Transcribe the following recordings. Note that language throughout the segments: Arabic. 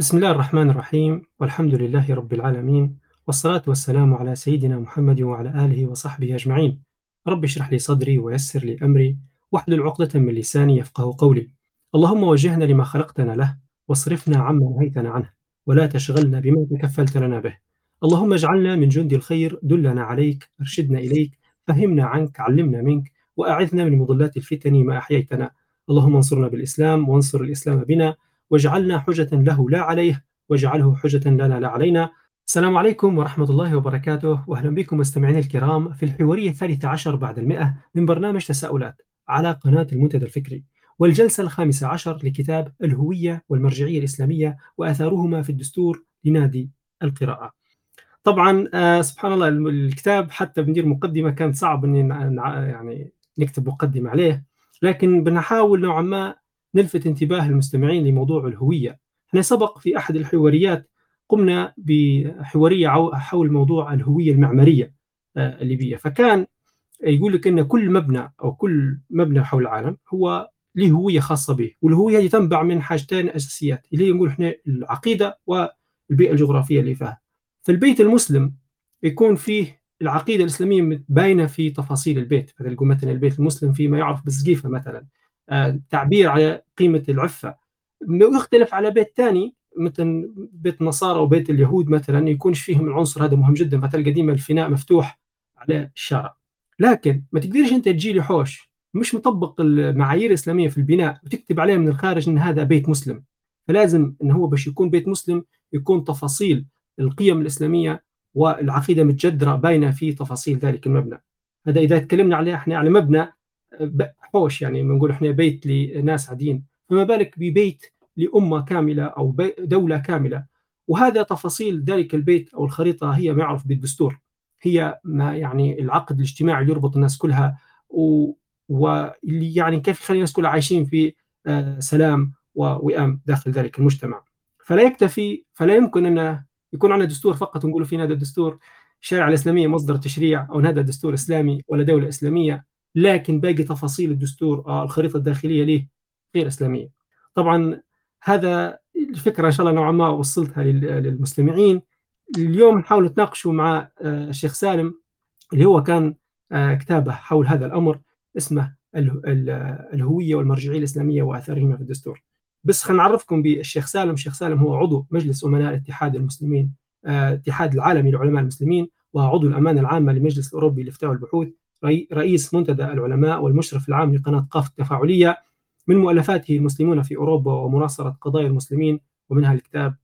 بسم الله الرحمن الرحيم والحمد لله رب العالمين والصلاة والسلام على سيدنا محمد وعلى آله وصحبه أجمعين. رب اشرح لي صدري ويسر لي أمري واحلل عقدة من لساني يفقه قولي. اللهم وجهنا لما خلقتنا له واصرفنا عما نهيتنا عنه ولا تشغلنا بما تكفلت لنا به. اللهم اجعلنا من جند الخير دلنا عليك أرشدنا إليك فهمنا عنك علمنا منك وأعذنا من مضلات الفتن ما أحييتنا. اللهم انصرنا بالإسلام وانصر الإسلام بنا واجعلنا حجة له لا عليه واجعله حجة لنا لا علينا. السلام عليكم ورحمة الله وبركاته. وأهلا بكم مستمعينا الكرام في الحوارية الثالثة عشر بعد المئة من برنامج تساؤلات على قناة المنتدى الفكري والجلسة الخامسة عشر لكتاب الهوية والمرجعية الإسلامية وآثارهما في الدستور لنادي القراءة. طبعا آه سبحان الله الكتاب حتى بندير مقدمة كانت صعب أن يعني نكتب مقدمة عليه لكن بنحاول نوعا ما نلفت انتباه المستمعين لموضوع الهوية. إحنا سبق في أحد الحواريات قمنا بحوارية حول موضوع الهوية المعمارية الليبية. فكان يقول لك أن كل مبنى أو كل مبنى حول العالم هو له هوية خاصة به والهوية هذه تنبع من حاجتين أساسيات اللي هي نقول إحنا العقيدة والبيئة الجغرافية اللي فيها. فالبيت المسلم يكون فيه العقيدة الإسلامية باينة في تفاصيل البيت. فتلقوا مثلا البيت المسلم فيما يعرف بالسقيفة مثلا. تعبير على قيمة العفة. ويختلف على بيت ثاني مثلا بيت النصارى وبيت اليهود مثلا يكونش فيهم العنصر هذا مهم جدا. فتلقى ديما الفناء مفتوح على الشارع. لكن ما تقدرش أنت تجي لي حوش مش مطبق المعايير الإسلامية في البناء وتكتب عليه من الخارج إن هذا بيت مسلم. فلازم إن هو باش يكون بيت مسلم يكون تفاصيل القيم الإسلامية والعقيدة متجدرة باينه في تفاصيل ذلك المبنى. هذا إذا تكلمنا عليه إحنا على مبنى حوش يعني بنقول إحنا بيت لناس عاديين. فما بالك ببيت لأمة كاملة أو دولة كاملة. وهذا تفاصيل ذلك البيت أو الخريطة هي ما يعرف بالدستور. هي ما يعني العقد الاجتماعي اللي يربط الناس كلها. واللي يعني كيف يخلي الناس كلها عايشين في سلام ووئام داخل ذلك المجتمع. فلا يكتفي فلا يمكن أن يكون عندنا دستور فقط. ونقول في هذا الدستور الشريعة الإسلامية مصدر تشريع أو هذا دستور إسلامي ولا دولة إسلامية. لكن باقي تفاصيل الدستور آه الخريطة الداخلية ليه غير إسلامية. طبعا هذا الفكرة إن شاء الله نوعا ما وصلتها للمستمعين. اليوم نحاول نتناقشوا مع آه الشيخ سالم اللي هو كان آه كتابه حول هذا الأمر اسمه الهوية والمرجعية الإسلامية وآثارهما في الدستور. بس خلينا نعرفكم بالشيخ سالم، الشيخ سالم هو عضو مجلس أمناء اتحاد المسلمين الاتحاد العالمي لعلماء المسلمين وعضو الأمانة العامة للمجلس الأوروبي للافتاء والبحوث رئيس منتدى العلماء والمشرف العام لقناة قاف التفاعلية من مؤلفاته المسلمون في أوروبا ومناصرة قضايا المسلمين ومنها الكتاب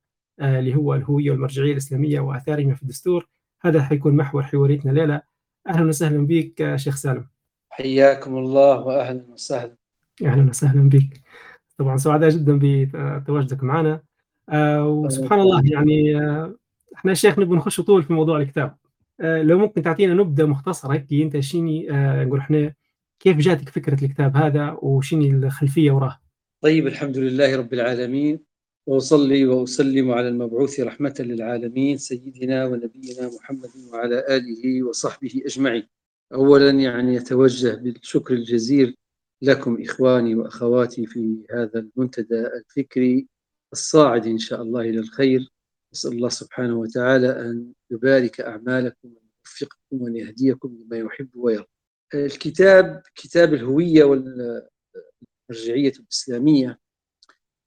اللي هو الهوية والمرجعية الإسلامية وآثارهما في الدستور. هذا حيكون محور حواريتنا الليلة أهلا وسهلا بك شيخ سالم. حياكم الله وأهلا وسهلا. أهلا وسهلا بك. طبعا سعداء جدا بتواجدك معنا. وسبحان الله يعني إحنا شيخ نبغى نخش طول في موضوع الكتاب. لو ممكن تعطينا نبذة مختصرة هيك أنت شيني نقول إحنا كيف جاتك فكرة الكتاب هذا وشيني الخلفية وراه؟ طيب الحمد لله رب العالمين وأصلي وأسلم على المبعوث رحمة للعالمين سيدنا ونبينا محمد وعلى آله وصحبه أجمعين. اولا يعني أتوجه بالشكر الجزيل لكم إخواني وأخواتي في هذا المنتدى الفكري الصاعد إن شاء الله إلى الخير نسأل الله سبحانه وتعالى أن يبارك أعمالكم وأن يوفقكم وأن يهديكم لما يحب ويرضى. الكتاب كتاب الهوية والمرجعية الإسلامية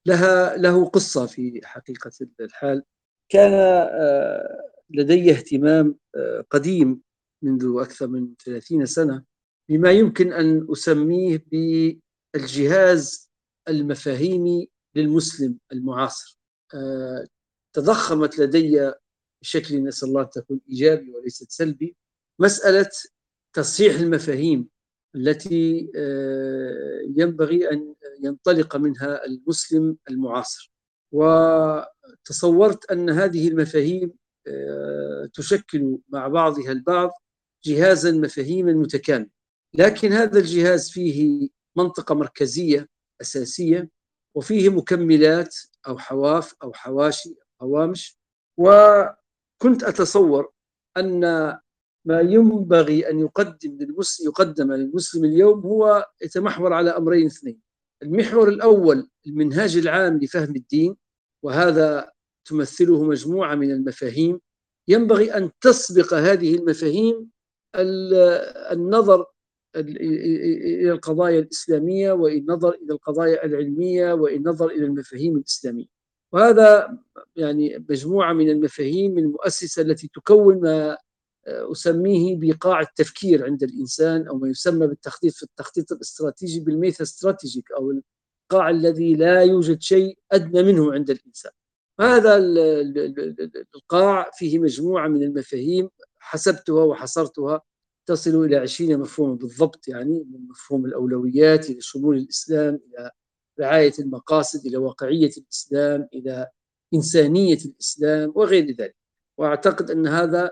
لها له قصة في حقيقة الحال كان لدي اهتمام قديم منذ أكثر من 30 سنة بما يمكن أن أسميه بالجهاز المفاهيمي للمسلم المعاصر تضخمت لدي بشكل نسأل الله تكون إيجابي وليست سلبي مسألة تصحيح المفاهيم التي ينبغي أن ينطلق منها المسلم المعاصر. وتصورت أن هذه المفاهيم تشكل مع بعضها البعض جهازا مفاهيما متكامل لكن هذا الجهاز فيه منطقة مركزية أساسية وفيه مكملات أو حواف أو حواشي هوامش وكنت أتصور أن ما ينبغي أن يقدم للمسلم يقدم للمسلم اليوم هو يتمحور على أمرين اثنين. المحور الأول المنهاج العام لفهم الدين وهذا تمثله مجموعة من المفاهيم. ينبغي أن تسبق هذه المفاهيم النظر إلى القضايا الإسلامية والنظر إلى القضايا العلمية والنظر إلى المفاهيم الإسلامية. وهذا يعني مجموعة من المفاهيم المؤسسة التي تكون ما أسميه بقاع التفكير عند الإنسان أو ما يسمى بالتخطيط في التخطيط الاستراتيجي بالميثا استراتيجيك أو القاع الذي لا يوجد شيء أدنى منه عند الإنسان. هذا القاع فيه مجموعة من المفاهيم حسبتها وحصرتها تصل إلى عشرين مفهوما بالضبط يعني من مفهوم الأولويات إلى شمول الإسلام إلى رعاية المقاصد إلى واقعية الإسلام إلى إنسانية الإسلام وغير ذلك. وأعتقد أن هذا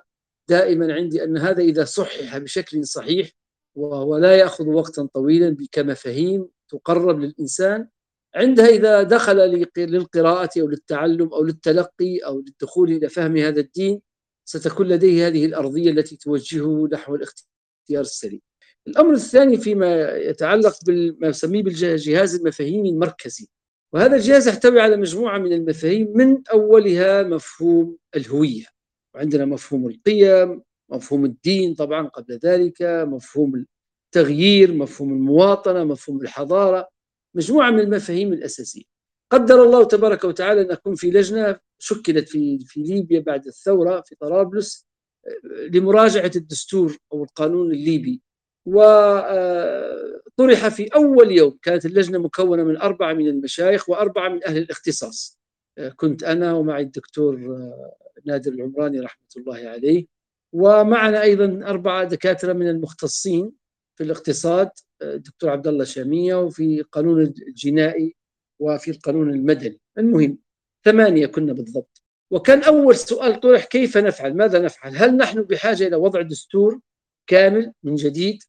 دائما عندي أن هذا إذا صحح بشكل صحيح وهو لا يأخذ وقتا طويلا كمفاهيم تقرب للإنسان عندها إذا دخل للقراءة أو للتعلم أو للتلقي أو للدخول إلى فهم هذا الدين ستكون لديه هذه الأرضية التي توجهه نحو الاختيار السليم. الأمر الثاني فيما يتعلق بما يسميه بالجهاز المفاهيمي المركزي. وهذا الجهاز يحتوي على مجموعة من المفاهيم من أولها مفهوم الهوية. وعندنا مفهوم القيم مفهوم الدين طبعا قبل ذلك مفهوم التغيير مفهوم المواطنة مفهوم الحضارة مجموعة من المفاهيم الأساسية. قدر الله تبارك وتعالى أن أكون في لجنة شكلت في في ليبيا بعد الثورة في طرابلس لمراجعة الدستور أو القانون الليبي. وطرح في أول يوم. كانت اللجنة مكونة من أربعة من المشايخ وأربعة من أهل الاختصاص. كنت أنا ومعي الدكتور نادر العمراني رحمة الله عليه. ومعنا أيضا أربعة دكاترة من المختصين في الاقتصاد الدكتور عبد الله شامية وفي قانون الجنائي وفي القانون المدني. المهم ثمانية كنا بالضبط. وكان أول سؤال طرح كيف نفعل؟ ماذا نفعل؟ هل نحن بحاجة إلى وضع دستور كامل من جديد؟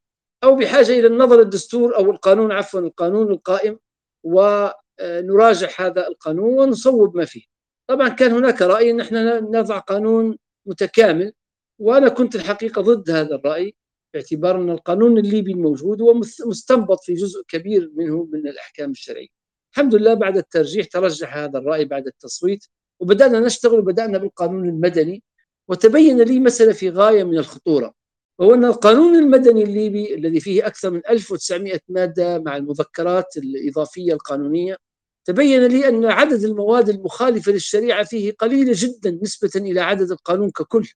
أو بحاجة إلى النظر الدستور أو القانون عفوا القانون القائم ونراجع هذا القانون ونصوب ما فيه. طبعا كان هناك رأي أن إحنا نضع قانون متكامل وأنا كنت الحقيقة ضد هذا الرأي باعتبار أن القانون الليبي الموجود هو مستنبط في جزء كبير منه من الأحكام الشرعية. الحمد لله بعد الترجيح ترجح هذا الرأي بعد التصويت وبدأنا نشتغل وبدأنا بالقانون المدني وتبين لي مسألة في غاية من الخطورة. وهو أن القانون المدني الليبي الذي فيه أكثر من 1900 مادة مع المذكرات الإضافية القانونية تبين لي أن عدد المواد المخالفة للشريعة فيه قليلة جدا نسبة إلى عدد القانون ككل.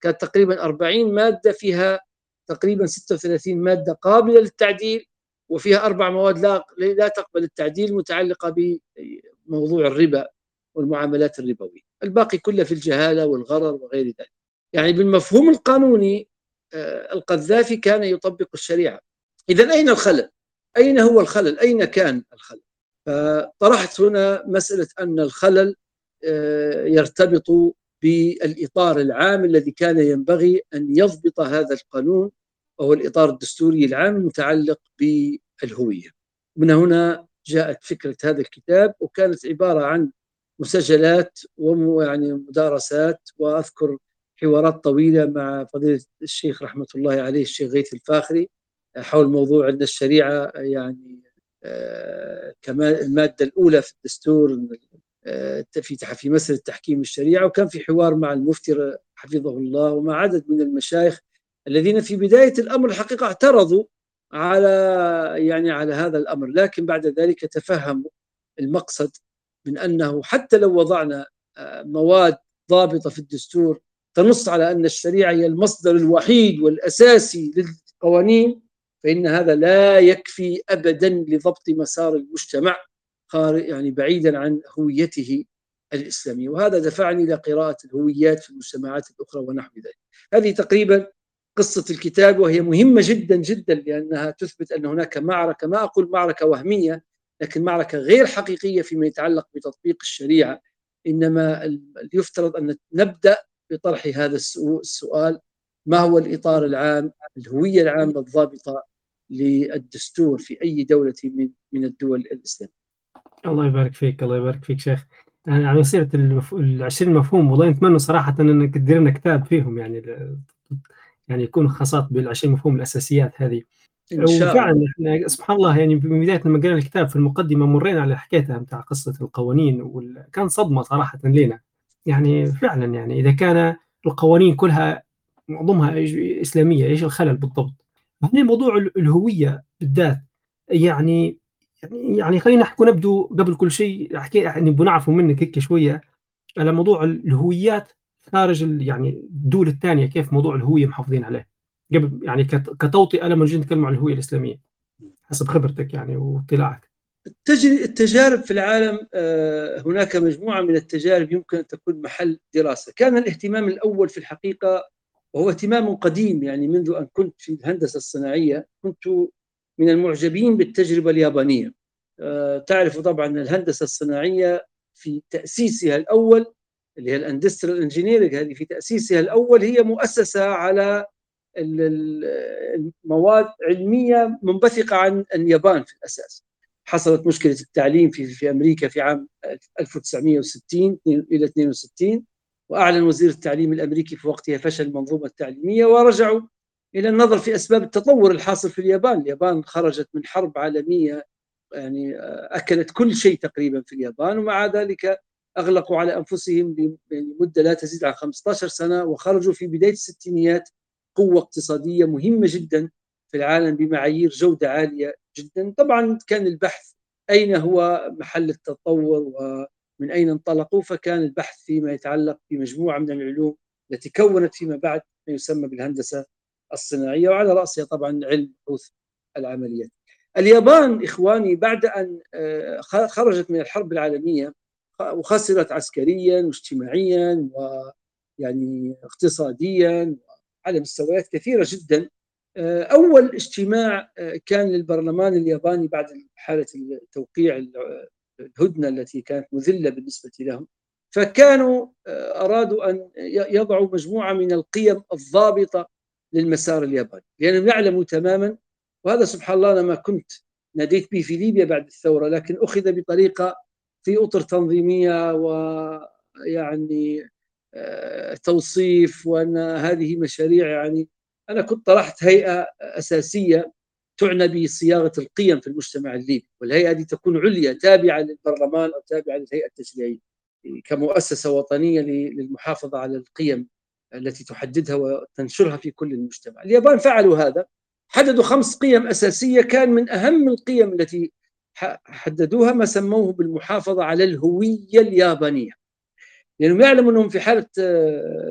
كانت تقريبا 40 مادة فيها تقريبا 36 مادة قابلة للتعديل وفيها أربع مواد لا لا تقبل التعديل متعلقة بموضوع الربا والمعاملات الربوية. الباقي كله في الجهالة والغرر وغير ذلك. يعني بالمفهوم القانوني القذافي كان يطبق الشريعة إذا أين الخلل؟ أين هو الخلل؟ أين كان الخلل؟ فطرحت هنا مسألة أن الخلل آه، يرتبط بالإطار العام الذي كان ينبغي أن يضبط هذا القانون وهو الإطار الدستوري العام المتعلق بالهوية من هنا جاءت فكرة هذا الكتاب وكانت عبارة عن مسجلات ويعني مدارسات وأذكر حوارات طويلة مع فضيلة الشيخ رحمة الله عليه الشيخ غيث الفاخري حول موضوع أن الشريعة يعني آه، كمان المادة الأولى في الدستور آه، في في مسألة تحكيم الشريعة وكان في حوار مع المفتي حفظه الله ومع عدد من المشايخ الذين في بداية الأمر الحقيقة اعترضوا على يعني على هذا الأمر لكن بعد ذلك تفهموا المقصد من أنه حتى لو وضعنا آه، مواد ضابطة في الدستور تنص على أن الشريعة هي المصدر الوحيد والأساسي للقوانين فإن هذا لا يكفي أبدا لضبط مسار المجتمع يعني بعيدا عن هويته الإسلامية. وهذا دفعني إلى قراءة الهويات في المجتمعات الأخرى ونحو ذلك. هذه تقريبا قصة الكتاب وهي مهمة جدا جدا لأنها تثبت أن هناك معركة ما أقول معركة وهمية لكن معركة غير حقيقية فيما يتعلق بتطبيق الشريعة. إنما يفترض أن نبدأ بطرح هذا السؤال ما هو الإطار العام الهوية العامة الضابطة للدستور في أي دولة من من الدول الإسلامية؟ الله يبارك فيك الله يبارك فيك شيخ. يعني على سيرة ال 20 مفهوم والله نتمنى صراحة أنك تدير لنا كتاب فيهم يعني يعني يكون خاصات بال 20 مفهوم الأساسيات هذه. وفعلا إحنا سبحان الله يعني بداية لما قرينا الكتاب في المقدمة مرينا على حكايتها بتاع قصة القوانين وكان صدمة صراحة لنا يعني فعلًا يعني إذا كان القوانين كلها معظمها إسلامية، إيش الخلل بالضبط؟ هنا موضوع الهوية بالذات. يعني يعني يعني خلينا نحكوا نبدو قبل كل شيء أحكي يعني بنعرفوا منك هيك شوية على موضوع الهويات خارج يعني الدول الثانية كيف موضوع الهوية محافظين عليه؟ قبل يعني كتوطئة لما نجي نتكلم عن الهوية الإسلامية حسب خبرتك يعني واطلاعك. التجارب في العالم آه، هناك مجموعة من التجارب يمكن أن تكون محل دراسة. كان الاهتمام الأول في الحقيقة وهو اهتمام قديم يعني منذ أن كنت في الهندسة الصناعية كنت من المعجبين بالتجربة اليابانية. آه، تعرف طبعا الهندسة الصناعية في تأسيسها الأول اللي هي ال industrial engineering هذه في تأسيسها الأول هي مؤسسة على المواد علمية منبثقة عن اليابان في الأساس. حصلت مشكلة التعليم في, في أمريكا في عام 1960 إلى 62 وأعلن وزير التعليم الأمريكي في وقتها فشل المنظومة التعليمية ورجعوا إلى النظر في أسباب التطور الحاصل في اليابان. اليابان خرجت من حرب عالمية يعني أكلت كل شيء تقريبا في اليابان ومع ذلك أغلقوا على أنفسهم لمدة لا تزيد عن 15 سنة وخرجوا في بداية الستينيات قوة اقتصادية مهمة جدا في العالم بمعايير جودة عالية جدا. طبعا كان البحث أين هو محل التطور ومن أين انطلقوا فكان البحث فيما يتعلق بمجموعة من العلوم التي كونت فيما بعد ما يسمى بالهندسة الصناعية وعلى رأسها طبعا علم بحوث العمليات اليابان إخواني بعد أن آه، خرجت من الحرب العالمية وخسرت عسكريا واجتماعيا ويعني اقتصاديا على مستويات كثيرة جدا. آه، أول اجتماع آه، كان للبرلمان الياباني بعد حالة توقيع الهدنة التي كانت مذلة بالنسبة لهم. فكانوا أرادوا أن يضعوا مجموعة من القيم الضابطة للمسار الياباني. لأنهم يعلموا تماما وهذا سبحان الله أنا ما كنت ناديت به في ليبيا بعد الثورة لكن أخذ بطريقة في أطر تنظيمية ويعني آه، توصيف وأن هذه مشاريع يعني أنا كنت طرحت هيئة أساسية تعنى بصياغة القيم في المجتمع الليبي والهيئة دي تكون عليا تابعة للبرلمان أو تابعة للهيئة التشريعية كمؤسسة وطنية للمحافظة على القيم التي تحددها وتنشرها في كل المجتمع. اليابان فعلوا هذا حددوا خمس قيم أساسية كان من أهم القيم التي حددوها ما سموه بالمحافظة على الهوية اليابانية. لأنهم يعلموا أنهم في حالة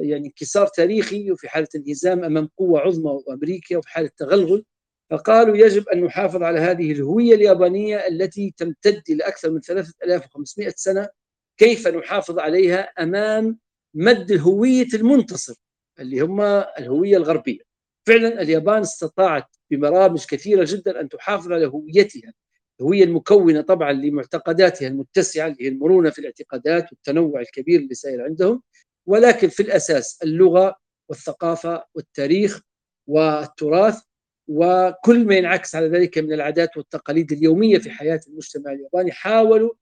يعني انكسار تاريخي وفي حالة انهزام أمام قوة عظمى وأمريكا وفي حالة تغلغل. فقالوا يجب أن نحافظ على هذه الهوية اليابانية التي تمتد إلى أكثر من 3500 سنة. كيف نحافظ عليها أمام مد هوية المنتصر اللي هم الهوية الغربية؟ فعلا اليابان استطاعت ببرامج كثيرة جدا أن تحافظ على هويتها. الهوية المكونة طبعا لمعتقداتها المتسعة اللي هي المرونة في الاعتقادات والتنوع الكبير اللي سائر عندهم ولكن في الأساس اللغة والثقافة والتاريخ والتراث وكل ما ينعكس على ذلك من العادات والتقاليد اليومية في حياة المجتمع الياباني حاولوا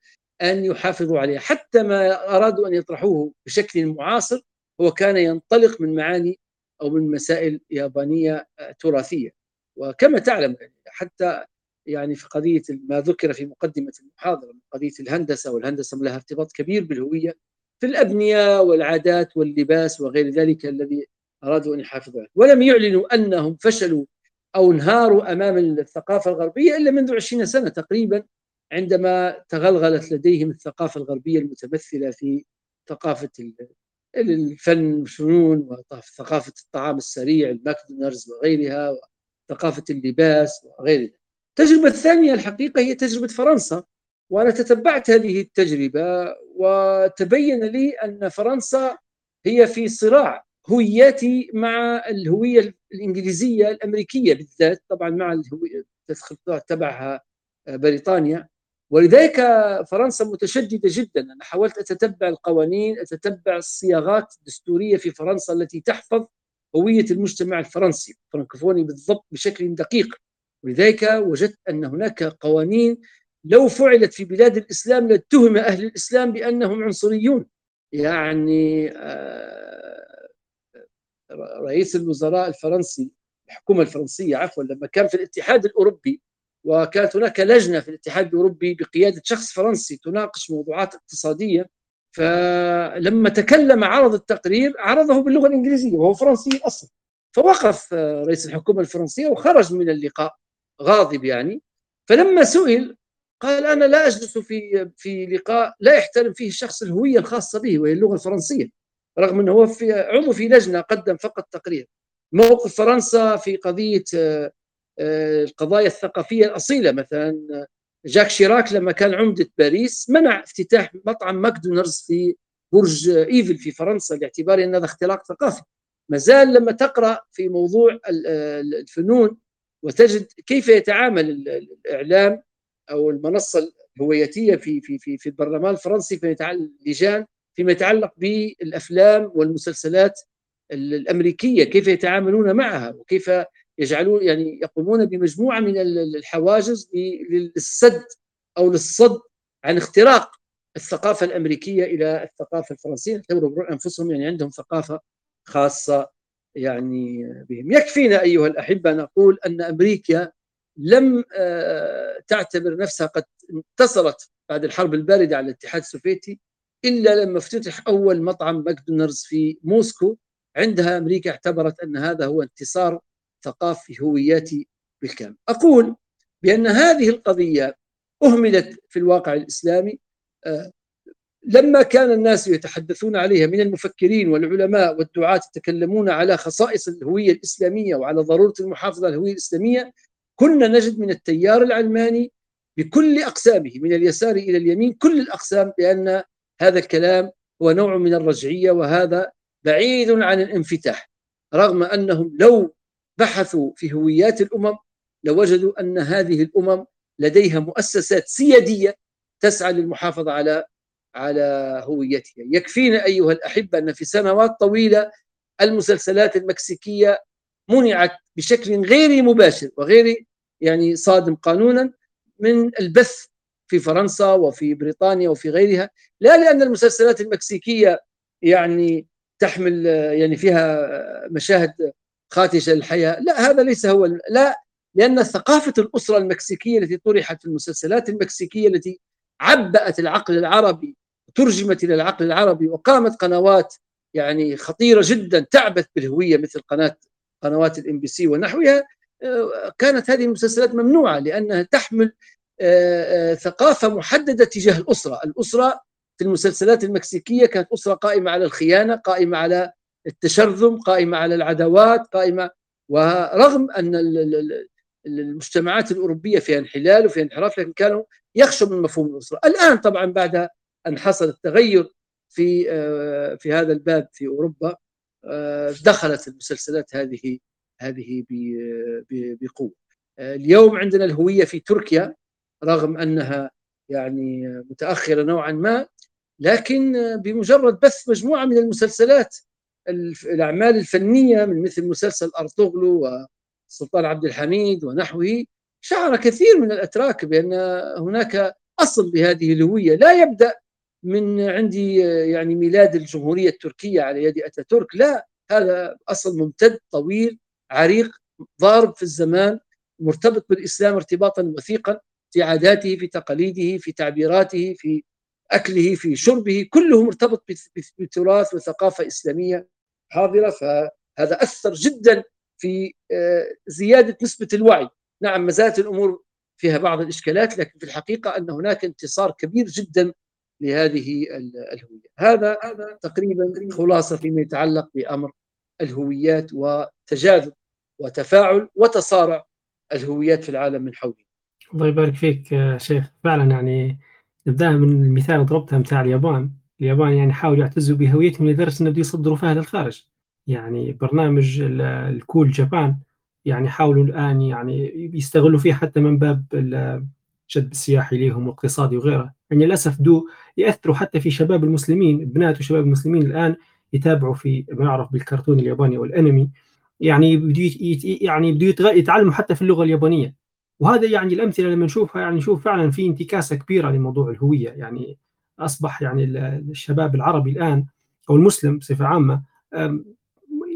أن يحافظوا عليها. حتى ما أرادوا أن يطرحوه بشكل معاصر هو كان ينطلق من معاني أو من مسائل يابانية تراثية. وكما تعلم حتى يعني في قضية ما ذكر في مقدمة المحاضرة من قضية الهندسة والهندسة لها ارتباط كبير بالهوية في الأبنية والعادات واللباس وغير ذلك الذي أرادوا أن يحافظوا عليه. ولم يعلنوا أنهم فشلوا أو انهاروا أمام الثقافة الغربية إلا منذ عشرين سنة تقريبا عندما تغلغلت لديهم الثقافة الغربية المتمثلة في ثقافة الفن والفنون وثقافة الطعام السريع الماكدونالدز وغيرها وثقافة اللباس وغيرها. التجربة الثانية الحقيقة هي تجربة فرنسا وأنا تتبعت هذه التجربة وتبين لي أن فرنسا هي في صراع هوياتي مع الهوية الإنجليزية الأمريكية بالذات طبعا مع الهوية تبعها بريطانيا. ولذلك فرنسا متشددة جدا. أنا حاولت أتتبع القوانين أتتبع الصياغات الدستورية في فرنسا التي تحفظ هوية المجتمع الفرنسي الفرنكوفوني بالضبط بشكل دقيق. ولذلك وجدت أن هناك قوانين لو فعلت في بلاد الإسلام لاتهم أهل الإسلام بأنهم عنصريون. يعني آه، رئيس الوزراء الفرنسي الحكومة الفرنسية عفوا لما كان في الاتحاد الأوروبي وكانت هناك لجنة في الاتحاد الأوروبي بقيادة شخص فرنسي تناقش موضوعات اقتصادية فلما تكلم عرض التقرير عرضه باللغة الإنجليزية وهو فرنسي الأصل فوقف رئيس الحكومة الفرنسية وخرج من اللقاء. غاضب يعني. فلما سئل قال أنا لا أجلس في في لقاء لا يحترم فيه الشخص الهوية الخاصة به وهي اللغة الفرنسية رغم أنه هو في عضو في لجنة قدم فقط تقرير. موقف فرنسا في قضية آه، آه، القضايا الثقافية الأصيلة مثلا جاك شيراك لما كان عمدة باريس منع افتتاح مطعم ماكدونالدز في برج إيفل في فرنسا باعتبار أن هذا اختراق ثقافي. ما زال لما تقرأ في موضوع الفنون وتجد كيف يتعامل الإعلام أو المنصة الهويتية في في في في البرلمان الفرنسي في اللجان فيما يتعلق بالأفلام والمسلسلات الأمريكية كيف يتعاملون معها وكيف يجعلون يعني يقومون بمجموعة من الحواجز للسد أو للصد عن اختراق الثقافة الأمريكية إلى الثقافة الفرنسية. يعتبروا أنفسهم يعني عندهم ثقافة خاصة يعني بهم. يكفينا أيها الأحبة نقول أن أمريكا لم آه، تعتبر نفسها قد انتصرت بعد الحرب الباردة على الاتحاد السوفيتي إلا لما افتتح أول مطعم ماكدونالدز في موسكو. عندها أمريكا اعتبرت أن هذا هو انتصار ثقافي هوياتي بالكامل. أقول بأن هذه القضية أهملت في الواقع الإسلامي آه، لما كان الناس يتحدثون عليها من المفكرين والعلماء والدعاة يتكلمون على خصائص الهوية الإسلامية وعلى ضرورة المحافظة على الهوية الإسلامية كنا نجد من التيار العلماني بكل أقسامه من اليسار إلى اليمين كل الأقسام بأن هذا الكلام هو نوع من الرجعية وهذا بعيد عن الانفتاح رغم أنهم لو بحثوا في هويات الأمم لوجدوا أن هذه الأمم لديها مؤسسات سيادية تسعى للمحافظة على على هويتها. يكفينا أيها الأحبة أن في سنوات طويلة المسلسلات المكسيكية منعت بشكل غير مباشر وغير يعني صادم قانونا من البث في فرنسا وفي بريطانيا وفي غيرها لا لأن المسلسلات المكسيكية يعني تحمل يعني فيها مشاهد خاتشة للحياة. لا هذا ليس هو لا لأن ثقافة الأسرة المكسيكية التي طرحت في المسلسلات المكسيكية التي عبأت العقل العربي ترجمت إلى العقل العربي وقامت قنوات يعني خطيرة جدا تعبث بالهوية مثل قناة قنوات ال MBC ونحوها. آه، كانت هذه المسلسلات ممنوعة لأنها تحمل آه، آه، ثقافة محددة تجاه الأسرة. الأسرة في المسلسلات المكسيكية كانت أسرة قائمة على الخيانة قائمة على التشرذم قائمة على العداوات قائمة ورغم أن المجتمعات الأوروبية فيها انحلال وفيها انحراف لكن كانوا يخشوا من مفهوم الأسرة الآن طبعا بعد أن حصل التغير في آه، في هذا الباب في أوروبا آه، دخلت المسلسلات هذه هذه بقوة. آه، اليوم عندنا الهوية في تركيا رغم أنها يعني متأخرة نوعا ما لكن بمجرد بث مجموعة من المسلسلات الأعمال الفنية من مثل مسلسل أرطغرل وسلطان عبد الحميد ونحوه شعر كثير من الأتراك بأن هناك أصل لهذه الهوية. لا يبدأ من عندي يعني ميلاد الجمهورية التركية على يد أتاتورك. لا هذا أصل ممتد طويل عريق ضارب في الزمان مرتبط بالإسلام ارتباطا وثيقا في عاداته في تقاليده في تعبيراته في أكله في شربه كله مرتبط بتراث وثقافة إسلامية حاضرة. فهذا أثر جدا في آه، زيادة نسبة الوعي. نعم ما زالت الأمور فيها بعض الإشكالات لكن في الحقيقة أن هناك انتصار كبير جدا لهذه الهوية. هذا تقريبا خلاصة فيما يتعلق بأمر الهويات وتجاذب وتفاعل وتصارع الهويات في العالم من حولنا. الله يبارك فيك شيخ. فعلا يعني نبدأ من المثال ضربته بتاع اليابان. اليابان يعني حاولوا يعتزوا بهويتهم لدرجة انه بده يصدروا فيها للخارج. يعني برنامج الكول جابان يعني حاولوا الآن يعني يستغلوا فيه حتى من باب الجذب السياحي لهم واقتصادي وغيره. يعني للأسف دو يأثروا حتى في شباب المسلمين بنات وشباب المسلمين الآن يتابعوا في ما يعرف بالكرتون الياباني والأنمي يعني بده يعني بده يتعلموا حتى في اللغة اليابانية. وهذا يعني الأمثلة لما نشوفها يعني نشوف فعلا في انتكاسة كبيرة لموضوع الهوية. يعني أصبح يعني الشباب العربي الآن أو المسلم بصفة عامة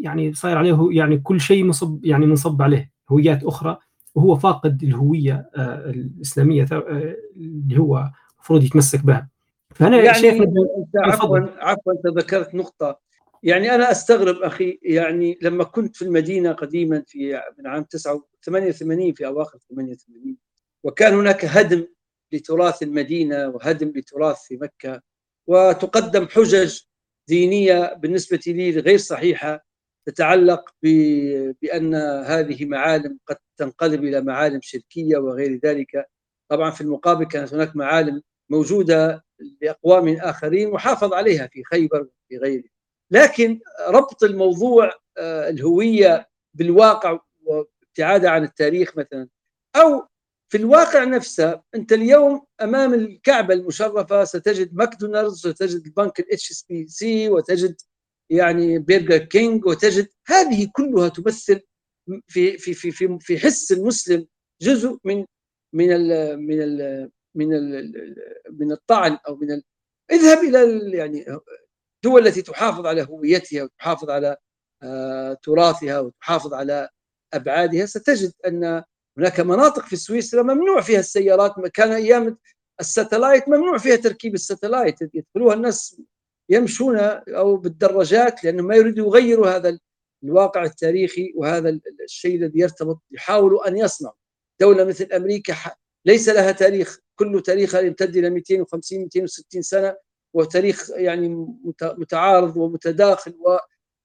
يعني صاير عليه يعني كل شيء مصب يعني منصب عليه هويات أخرى. وهو فاقد الهوية آه، الإسلامية آه، اللي هو المفروض يتمسك بها. فانا يعني شايف أنت عفوا عفوا أنت ذكرت نقطة. يعني أنا أستغرب أخي يعني لما كنت في المدينة قديما في من عام 88 في أواخر 88 وكان هناك هدم لتراث المدينة وهدم لتراث في مكة وتقدم حجج دينية بالنسبة لي غير صحيحة. تتعلق بأن هذه معالم قد تنقلب إلى معالم شركية وغير ذلك. طبعا في المقابل كانت هناك معالم موجودة لأقوام آخرين وحافظ عليها في خيبر وفي غيره. لكن ربط الموضوع آه، الهوية بالواقع وابتعادها عن التاريخ مثلا أو في الواقع نفسه أنت اليوم أمام الكعبة المشرفة ستجد ماكدونالدز وتجد البنك ال HSBC وتجد يعني Burger King وتجد هذه كلها تمثل في في في في في حس المسلم جزء من من ال من ال من ال من الطعن أو من. اذهب إلى يعني الدول التي تحافظ على هويتها وتحافظ على آه، تراثها وتحافظ على أبعادها ستجد أن هناك مناطق في سويسرا ممنوع فيها السيارات كان أيام ال satellite ممنوع فيها تركيب ال satellite يدخلوها الناس يمشون أو بالدراجات لانهم ما يريدوا يغيروا هذا الواقع التاريخي وهذا الشيء الذي يرتبط يحاولوا أن يصنعوا دولة مثل أمريكا ليس لها تاريخ كل تاريخها يمتد إلى 250 260 سنة وتاريخ يعني متعارض ومتداخل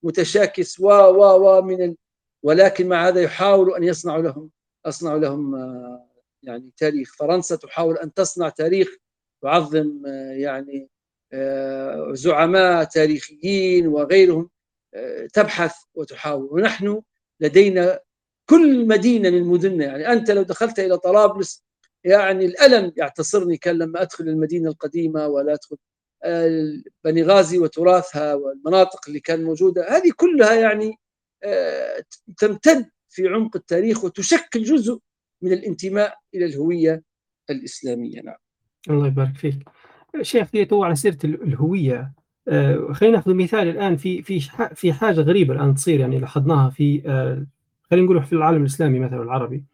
ومتشاكس و و و من ال... ولكن مع هذا يحاولوا أن يصنعوا لهم أصنعوا لهم آه، يعني تاريخ. فرنسا تحاول أن تصنع تاريخ تعظم آه، يعني زعماء تاريخيين وغيرهم تبحث وتحاول ونحن لدينا كل مدينة من مدننا يعني أنت لو دخلت إلى طرابلس يعني الألم يعتصرني كان لما أدخل المدينة القديمة ولا أدخل بني غازي وتراثها والمناطق اللي كان موجودة هذه كلها يعني آه، تمتد في عمق التاريخ وتشكل جزء من الانتماء إلى الهوية الإسلامية نعم. الله يبارك فيك. شيخ تو على سيرة الهوية. آه، خلينا ناخذ مثال الآن في في في حاجة غريبة الآن تصير يعني لاحظناها في آه، خلينا نقول في العالم الإسلامي مثلا العربي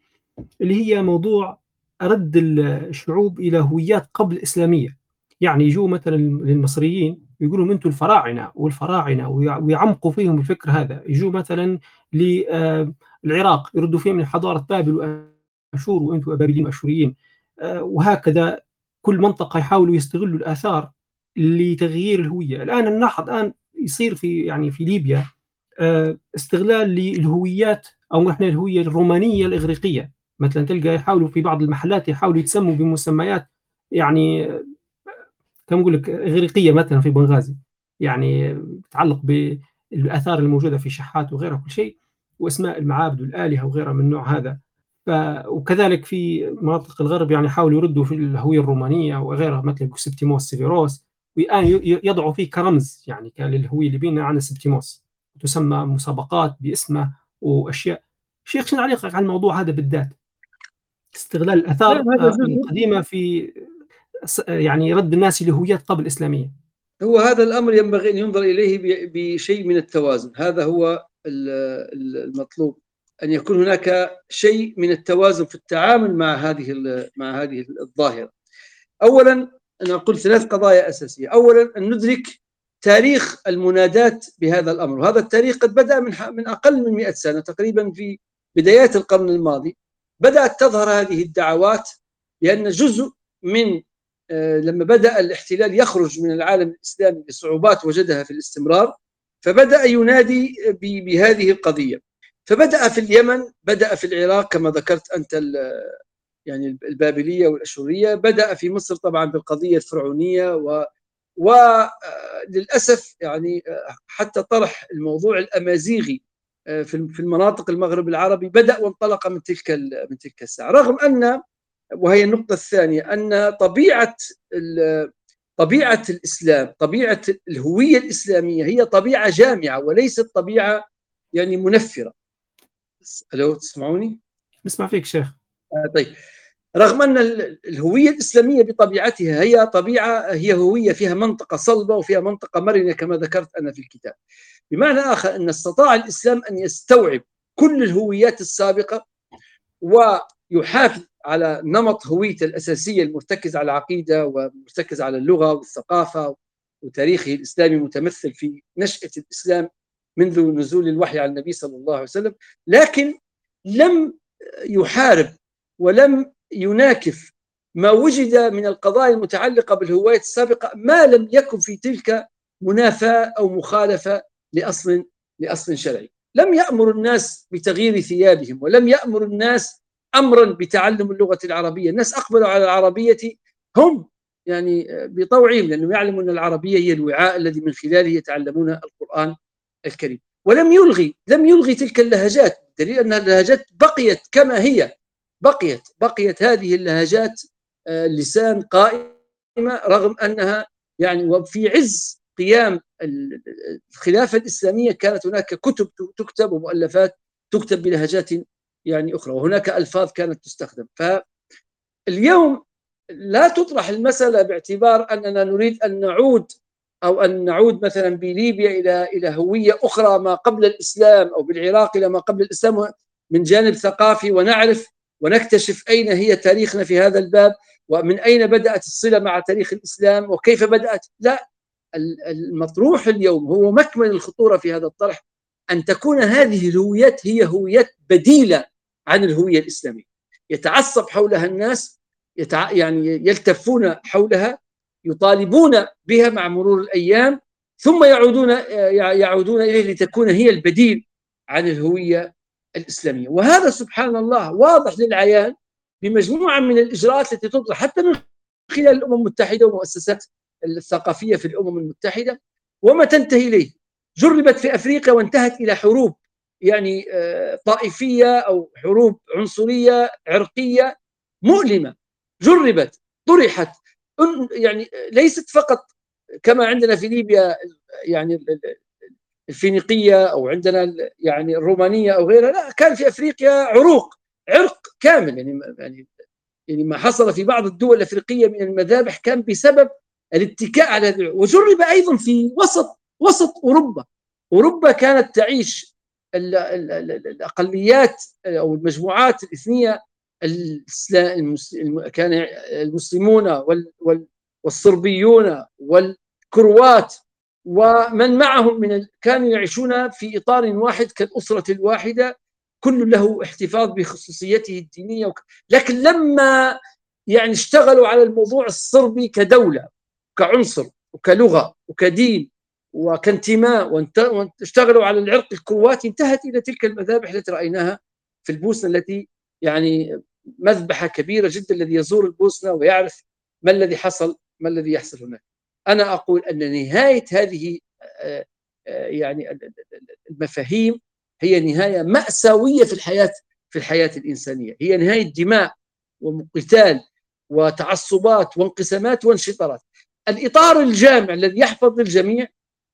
اللي هي موضوع رد الشعوب إلى هويات قبل إسلامية. يعني يجوا مثلا للمصريين يقولوا أنتم الفراعنة والفراعنة ويعمقوا فيهم الفكر هذا. يجوا مثلا للعراق آه، يردوا فيهم من حضاره بابل وأشور وأنتم بابليين واشوريين وهكذا كل منطقة يحاولوا يستغلوا الآثار لتغيير الهوية. الآن نلاحظ الآن يصير في يعني في ليبيا آه، استغلال للهويات أو إحنا الهوية الرومانية الإغريقية. مثلا تلقى يحاولوا في بعض المحلات يحاولوا يتسموا بمسميات يعني كما نقول لك إغريقية مثلا في بنغازي. يعني تتعلق بالآثار الموجودة في شحات وغيرها كل شيء وأسماء المعابد والآلهة وغيرها من النوع هذا. وكذلك في مناطق الغرب يعني حاولوا يردوا في الهوية الرومانية وغيرها مثل سبتيموس سيفيروس والآن يضعوا فيه كرمز يعني للهوية الليبيه عن سبتيموس. تسمى مسابقات باسمه وأشياء. شيخ شنو تعليقك على الموضوع هذا بالذات؟ استغلال الأثار القديمة في يعني رد الناس لهويات قبل إسلامية. هو هذا الأمر ينبغي أن ينظر إليه بشيء من التوازن. هذا هو المطلوب. أن يكون هناك شيء من التوازن في التعامل مع هذه مع هذه الظاهرة. أولا أنا أقول ثلاث قضايا أساسية. أولا أن ندرك تاريخ المنادات بهذا الأمر. وهذا التاريخ قد بدأ من من أقل من 100 سنة تقريبا في بدايات القرن الماضي. بدأت تظهر هذه الدعوات لأن جزء من آه، لما بدأ الاحتلال يخرج من العالم الإسلامي بصعوبات وجدها في الاستمرار فبدأ ينادي بهذه القضية. فبدأ في اليمن بدأ في العراق كما ذكرت أنت يعني البابلية والأشورية. بدأ في مصر طبعا بالقضية الفرعونية و وللأسف آه، يعني آه، حتى طرح الموضوع الأمازيغي في المناطق المغرب العربي بدأ وانطلق من تلك من تلك الساعة. رغم أن وهي النقطة الثانية أن طبيعة طبيعة الإسلام طبيعة الهوية الإسلامية هي طبيعة جامعة وليست طبيعة يعني منفرة. ألو تسمعوني؟ نسمع فيك شيخ. آه طيب. رغم أن الهوية الإسلامية بطبيعتها هي طبيعة هي هوية فيها منطقة صلبة وفيها منطقة مرنة كما ذكرت أنا في الكتاب. بمعنى آخر أن استطاع الإسلام أن يستوعب كل الهويات السابقة ويحافظ على نمط هويته الأساسية المرتكز على العقيدة ومرتكز على اللغة والثقافة وتاريخه الإسلامي متمثل في نشأة الإسلام. منذ نزول الوحي على النبي صلى الله عليه وسلم لكن لم يحارب ولم يناكف ما وجد من القضايا المتعلقة بالهوايات السابقة ما لم يكن في تلك منافاة أو مخالفة لأصل لأصل شرعي. لم يأمر الناس بتغيير ثيابهم ولم يأمر الناس امرا بتعلم اللغة العربية. الناس أقبلوا على العربية هم يعني بطوعهم لأنهم يعلموا إن العربية هي الوعاء الذي من خلاله يتعلمون القرآن الكريم. ولم يلغي لم يلغي تلك اللهجات. دليل أن اللهجات بقيت كما هي. بقيت بقيت هذه اللهجات اللسان قائمة رغم أنها يعني وفي عز قيام الخلافة الإسلامية كانت هناك كتب تكتب ومؤلفات تكتب بلهجات يعني أخرى وهناك ألفاظ كانت تستخدم. فاليوم لا تطرح المسألة باعتبار أننا نريد أن نعود أو أن نعود مثلا بليبيا إلى إلى هوية أخرى ما قبل الإسلام أو بالعراق إلى ما قبل الإسلام من جانب ثقافي ونعرف ونكتشف أين هي تاريخنا في هذا الباب ومن أين بدأت الصلة مع تاريخ الإسلام وكيف بدأت. لا المطروح اليوم هو مكمن الخطورة في هذا الطرح أن تكون هذه الهويات هي هويات بديلة عن الهوية الإسلامية. يتعصب حولها الناس يتع... يعني يلتفون حولها يطالبون بها مع مرور الأيام ثم يعودون يعودون إليه لتكون هي البديل عن الهوية الإسلامية. وهذا سبحان الله واضح للعيان بمجموعة من الإجراءات التي تطرح حتى من خلال الأمم المتحدة ومؤسسات الثقافية في الأمم المتحدة وما تنتهي إليه. جربت في أفريقيا وانتهت إلى حروب يعني طائفية أو حروب عنصرية عرقية مؤلمة. جربت طرحت يعني ليست فقط كما عندنا في ليبيا يعني الفينيقية أو عندنا يعني الرومانية أو غيرها لا كان في أفريقيا عروق عرق كامل. يعني يعني يعني ما حصل في بعض الدول الأفريقية من المذابح كان بسبب الاتكاء على وجرب أيضا في وسط وسط أوروبا. أوروبا كانت تعيش الأقليات أو المجموعات الإثنية كان المسلمون والصربيون والكروات ومن معهم من كانوا يعيشون في إطار واحد كالأسرة الواحدة كل له احتفاظ بخصوصيته الدينية. لكن لما يعني اشتغلوا على الموضوع الصربي كدولة كعنصر وكلغة وكدين وكانتماء واشتغلوا على العرق الكرواتي انتهت إلى تلك المذابح التي رأيناها في البوسنة التي يعني مذبحة كبيرة جدا الذي يزور البوسنة ويعرف ما الذي حصل ما الذي يحصل هناك. أنا أقول أن نهاية هذه يعني المفاهيم هي نهاية مأساوية في الحياة في الحياة الإنسانية. هي نهاية دماء وقتال وتعصبات وانقسامات وانشطارات. الإطار الجامع الذي يحفظ للجميع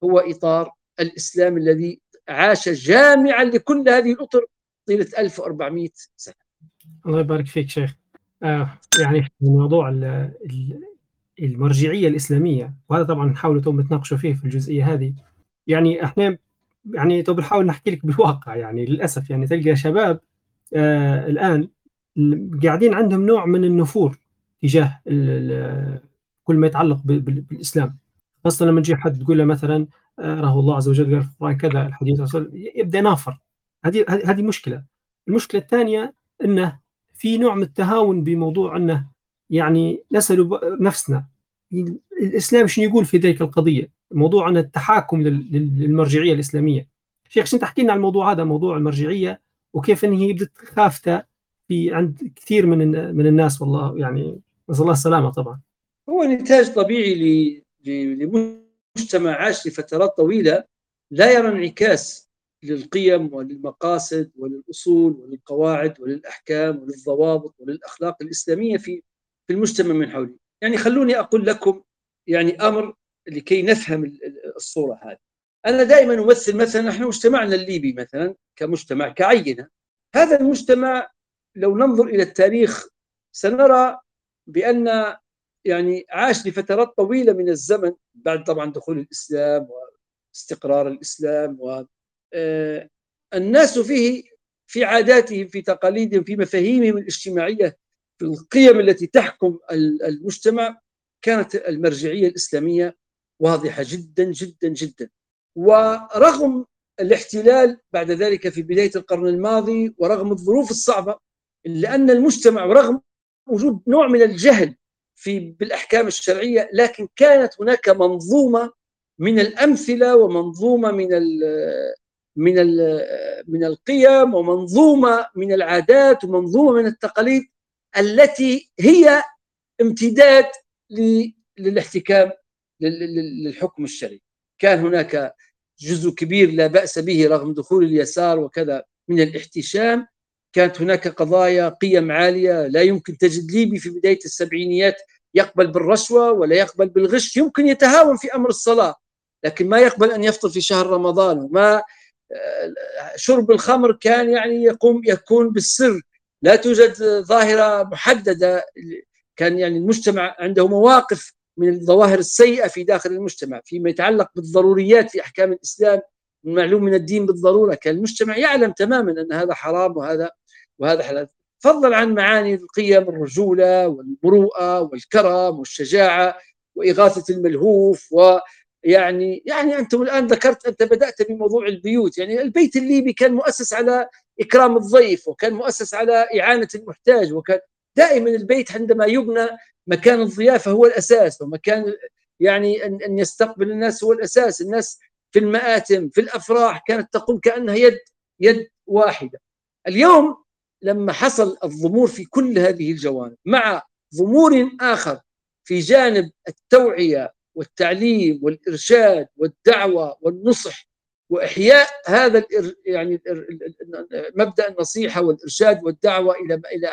هو إطار الإسلام الذي عاش جامعا لكل هذه الأطر طيلة 1400 سنة. الله يبارك فيك شيخ. آه يعني في موضوع المرجعية الإسلامية وهذا طبعا نحاول تو نتناقشوا فيه في الجزئية هذه. يعني إحنا يعني تو بنحاول نحكي لك بالواقع يعني للأسف يعني تلقى شباب آه الآن قاعدين عندهم نوع من النفور تجاه كل ما يتعلق بالإسلام خاصة لما تجي حد تقول له مثلا راه الله عز وجل قال في القرآن كذا الحديث يبدأ ينافر هذه هذه مشكلة المشكلة الثانية إنه في نوع من التهاون بموضوع إنه يعني نسأل نفسنا. الإسلام شنو يقول في ذيك القضية؟ موضوع ان التحاكم للمرجعية الإسلامية. شيخ شنو تحكي لنا عن الموضوع هذا موضوع المرجعية وكيف إن هي بدت خافتة في عند كثير من من الناس؟ والله يعني نسأل الله السلامة طبعا. هو نتاج طبيعي لمجتمع عاش لفترات طويلة لا يرى انعكاس للقيم وللمقاصد وللأصول وللقواعد وللأحكام وللضوابط وللأخلاق الإسلامية في في المجتمع من حوله، يعني خلوني أقول لكم يعني أمر لكي نفهم الصورة هذه. أنا دائما أمثل مثلا نحن مجتمعنا الليبي مثلا كمجتمع كعينة هذا المجتمع لو ننظر إلى التاريخ سنرى بأن يعني عاش لفترات طويلة من الزمن بعد طبعا دخول الإسلام واستقرار الإسلام و الناس فيه في عاداتهم في تقاليدهم في مفاهيمهم الاجتماعية في القيم التي تحكم المجتمع كانت المرجعية الإسلامية واضحة جدا جدا جدا. ورغم الاحتلال بعد ذلك في بداية القرن الماضي ورغم الظروف الصعبة إلا أن المجتمع ورغم وجود نوع من الجهل في بالأحكام الشرعية لكن كانت هناك منظومة من الأمثلة ومنظومة من من من القيم ومنظومة من العادات ومنظومة من التقاليد التي هي امتداد للاحتكام للحكم الشرعي. كان هناك جزء كبير لا بأس به رغم دخول اليسار وكذا من الاحتشام. كانت هناك قضايا قيم عالية. لا يمكن تجد ليبي في بداية السبعينيات يقبل بالرشوة ولا يقبل بالغش. يمكن يتهاون في أمر الصلاة لكن ما يقبل أن يفطر في شهر رمضان وما شرب الخمر كان يعني يقوم يكون بالسر. لا توجد ظاهرة محددة. كان يعني المجتمع عنده مواقف من الظواهر السيئة في داخل المجتمع فيما يتعلق بالضروريات في أحكام الإسلام المعلوم من الدين بالضرورة. كان المجتمع يعلم تماما أن هذا حرام وهذا وهذا حلال. فضلا عن معاني القيم الرجولة والمروءة والكرم والشجاعة وإغاثة الملهوف ويعني يعني أنت الآن ذكرت أنت بدأت بموضوع البيوت يعني البيت الليبي كان مؤسس على إكرام الضيف وكان مؤسس على إعانة المحتاج وكان دائما البيت عندما يبنى مكان الضيافة هو الأساس ومكان يعني أن, أن يستقبل الناس هو الأساس الناس في المآتم في الأفراح كانت تقوم كأنها يد يد واحدة. اليوم لما حصل الضمور في كل هذه الجوانب مع ضمور آخر في جانب التوعية والتعليم والإرشاد والدعوة والنصح وإحياء هذا يعني مبدأ النصيحة والإرشاد والدعوة إلى إلى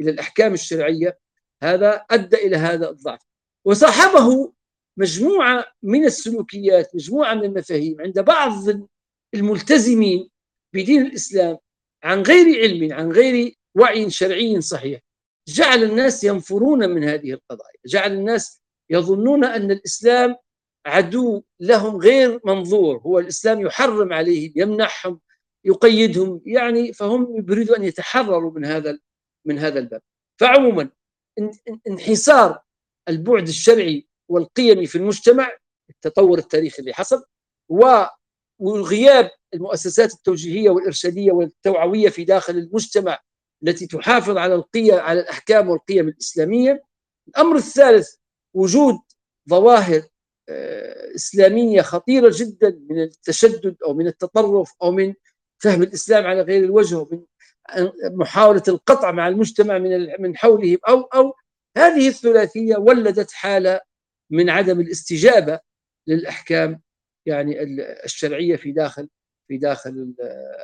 إلى الأحكام الشرعية هذا أدى إلى هذا الضعف. وصاحبه مجموعة من السلوكيات مجموعة من المفاهيم عند بعض الملتزمين بدين الإسلام عن غير علم عن غير وعي شرعي صحيح. جعل الناس ينفرون من هذه القضايا جعل الناس يظنون أن الإسلام عدو لهم غير منظور هو الإسلام يحرم عليهم يمنحهم يقيدهم يعني فهم يريدوا أن يتحرروا من هذا من هذا الباب فعموما انحسار البعد الشرعي والقيمي في المجتمع التطور التاريخي اللي حصل وغياب المؤسسات التوجيهية والإرشادية والتوعوية في داخل المجتمع التي تحافظ على القيم على الأحكام والقيم الإسلامية. الأمر الثالث وجود ظواهر آه، إسلامية خطيرة جدا من التشدد أو من التطرف أو من فهم الإسلام على غير الوجه ومن محاولة القطع مع المجتمع من من حولهم أو أو هذه الثلاثية ولدت حالة من عدم الاستجابة للأحكام يعني الشرعية في داخل في داخل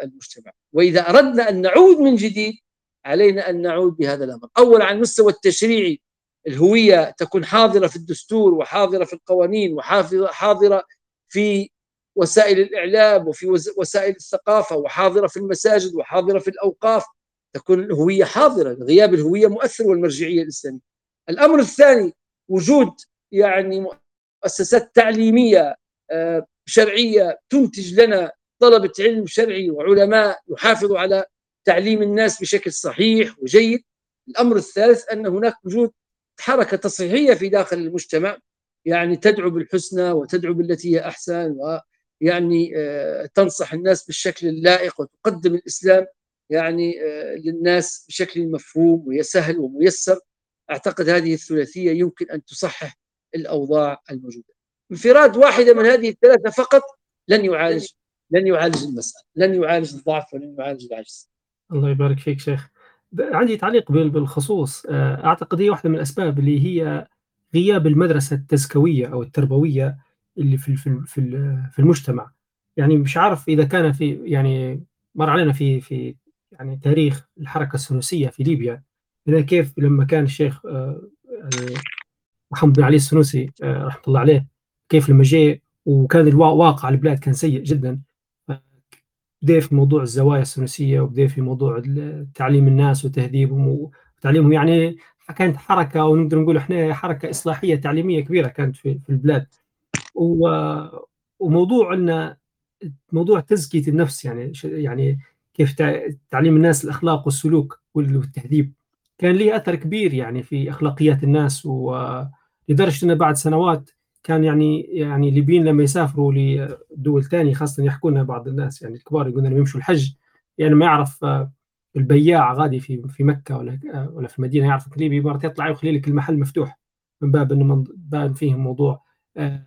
المجتمع. وإذا أردنا أن نعود من جديد علينا أن نعود بهذا الأمر. اولا على المستوى التشريعي. الهوية تكون حاضرة في الدستور وحاضرة في القوانين وحاضره في وسائل الإعلام وفي وسائل الثقافة وحاضرة في المساجد وحاضرة في الأوقاف تكون الهوية حاضرة. غياب الهوية مؤثر والمرجعية الإسلامية. الأمر الثاني وجود يعني مؤسسات تعليمية آه، شرعية تنتج لنا طلبة علم شرعي وعلماء يحافظوا على تعليم الناس بشكل صحيح وجيد. الأمر الثالث أن هناك وجود حركة تصحيحية في داخل المجتمع يعني تدعو بالحسنى وتدعو بالتي هي أحسن ويعني آه، تنصح الناس بالشكل اللائق وتقدم الإسلام يعني آه، للناس بشكل مفهوم ويسهل وميسر أعتقد هذه الثلاثية يمكن أن تصحح الأوضاع الموجودة. انفراد واحدة من هذه الثلاثة فقط لن يعالج لن يعالج المسألة، لن يعالج الضعف ولن يعالج العجز. الله يبارك فيك شيخ. عندي تعليق بالخصوص آه، أعتقد هي واحدة من الأسباب اللي هي غياب المدرسة التزكوية أو التربوية اللي في في في المجتمع. يعني مش عارف إذا كان في يعني مر علينا في في يعني تاريخ الحركة السنوسيه في ليبيا إذا كيف لما كان الشيخ آه، يعني محمد بن علي السنوسي آه، رحمة الله عليه كيف لما جاء وكان الواقع البلاد كان سيء جدا بدأ في موضوع الزوايا السنوسيه وبدأ في موضوع تعليم الناس وتهذيبهم وتعليمهم. يعني كانت حركة أو نقدر نقول إحنا حركة إصلاحية تعليمية كبيرة كانت في, في البلاد. وموضوع ان موضوع تزكية النفس يعني يعني كيف تعليم الناس الأخلاق والسلوك والتهذيب. كان ليه أثر كبير يعني في أخلاقيات الناس ولدرجة أنه بعد سنوات كان يعني يعني الليبيين لما يسافروا لدول ثانية خاصة يحكون بعض الناس يعني الكبار يقولون لما يمشوا الحج. يعني ما يعرف البياع غادي في في مكة ولا ولا في المدينة يعرف ليبي مرات يطلع يخلي لك المحل مفتوح من باب إنه باب فيه موضوع آه،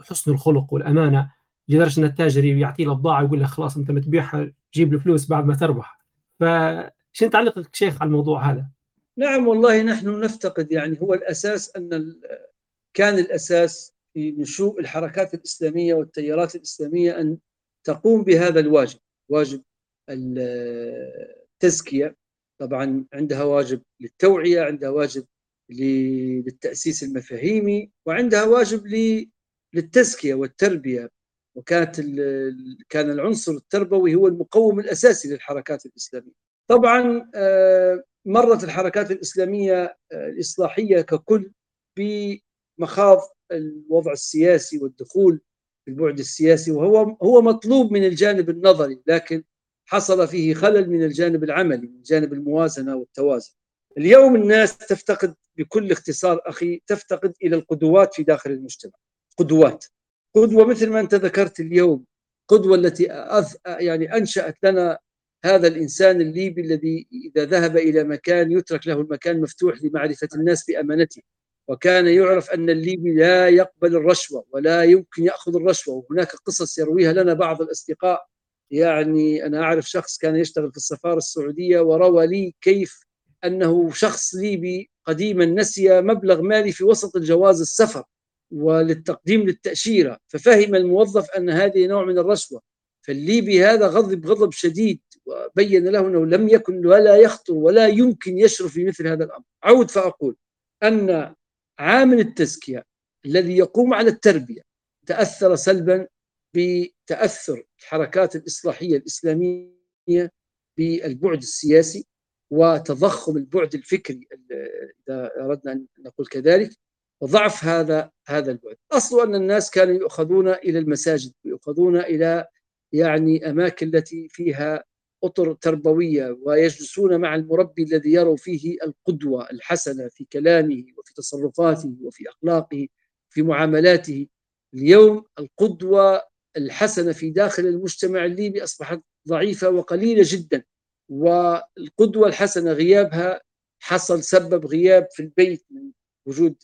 حسن الخلق والأمانة. لدرجة إن التاجر يعطيه البضاعه يقول له خلاص أنت متبيعها جيب الفلوس بعد ما تربح. فشنو تعليقك شيخ على الموضوع هذا؟ نعم والله نحن نفتقد يعني هو الأساس أن كان الأساس في نشوء الحركات الإسلامية والتيارات الإسلامية أن تقوم بهذا الواجب واجب التزكية طبعا عندها واجب للتوعية عندها واجب للتأسيس المفاهيمي وعندها واجب للتزكية والتربية وكانت كان العنصر التربوي هو المقوم الأساسي للحركات الإسلامية. طبعا آه، مرت الحركات الإسلامية آه، الإصلاحية ككل بمخاض الوضع السياسي والدخول في البعد السياسي وهو هو مطلوب من الجانب النظري لكن حصل فيه خلل من الجانب العملي من جانب الموازنة والتوازن. اليوم الناس تفتقد بكل اختصار أخي تفتقد إلى القدوات في داخل المجتمع. قدوات قدوة مثل ما أنت ذكرت اليوم قدوة التي أث... يعني أنشأت لنا هذا الإنسان الليبي الذي إذا ذهب إلى مكان يترك له المكان مفتوح لمعرفة الناس بأمانته وكان يعرف أن الليبي لا يقبل الرشوة ولا يمكن يأخذ الرشوة. وهناك قصص يرويها لنا بعض الأصدقاء. يعني أنا أعرف شخص كان يشتغل في السفارة السعودية وروى لي كيف أنه شخص ليبي قديما نسي مبلغ مالي في وسط الجواز السفر وللتقديم للتأشيرة ففهم الموظف أن هذه نوع من الرشوة. فالليبي هذا غضب غضب شديد وبين له أنه لم يكن ولا يخطر ولا يمكن يشرف في مثل هذا الأمر. عود فأقول أن عامل التزكية الذي يقوم على التربية تأثر سلبا بتأثر الحركات الإصلاحية الإسلامية بالبعد السياسي وتضخم البعد الفكري إذا أردنا أن نقول كذلك وضعف هذا هذا البعد. اصل أن الناس كانوا يؤخذون إلى المساجد ويؤخذون إلى يعني أماكن التي فيها أطر تربوية ويجلسون مع المربي الذي يروا فيه القدوة الحسنة في كلامه وفي تصرفاته وفي أخلاقه في معاملاته. اليوم القدوة الحسنة في داخل المجتمع الليبي أصبحت ضعيفة وقليلة جدا والقدوة الحسنة غيابها حصل سبب غياب في البيت من وجود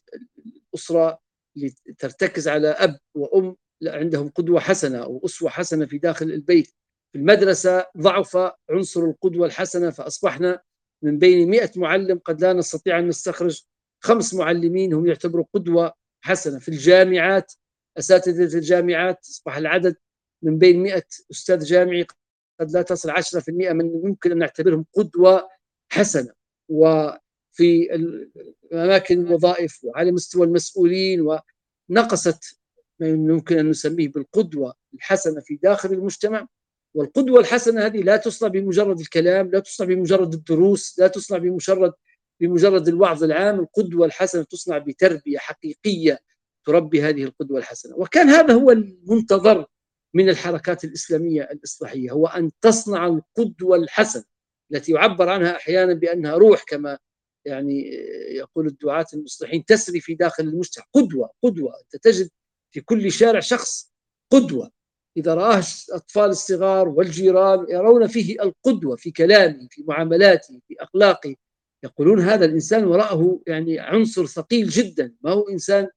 الأسرة اللي ترتكز على أب وأم عندهم قدوة حسنة أو أسوة حسنة في داخل البيت. في المدرسة ضعف عنصر القدوة الحسنة فأصبحنا من بين مئة معلم قد لا نستطيع أن نستخرج خمس معلمين هم يعتبروا قدوة حسنة. في الجامعات أساتذة الجامعات أصبح العدد من بين مئة أستاذ جامعي قد لا تصل 10% من ممكن أن نعتبرهم قدوة حسنة. و في أماكن الوظائف وعلى مستوى المسؤولين ونقصت ما يمكن أن نسميه بالقدوة الحسنة في داخل المجتمع. والقدوة الحسنة هذه لا تصنع بمجرد الكلام لا تصنع بمجرد الدروس لا تصنع بمجرد بمجرد الوعظ العام. القدوة الحسنة تصنع بتربية حقيقية تربي هذه القدوة الحسنة. وكان هذا هو المنتظر من الحركات الإسلامية الإصلاحية هو أن تصنع القدوة الحسنة التي يعبر عنها أحيانا بأنها روح كما يعني يقول الدعاة المصلحين تسري في داخل المجتمع. قدوة قدوة. أنت تجد في كل شارع شخص قدوة. إذا رآه الأطفال الصغار والجيران يرون فيه القدوة في كلامه في معاملاته في أخلاقه. يقولون هذا الإنسان وراءه يعني عنصر ثقيل جدا. ما هو إنسان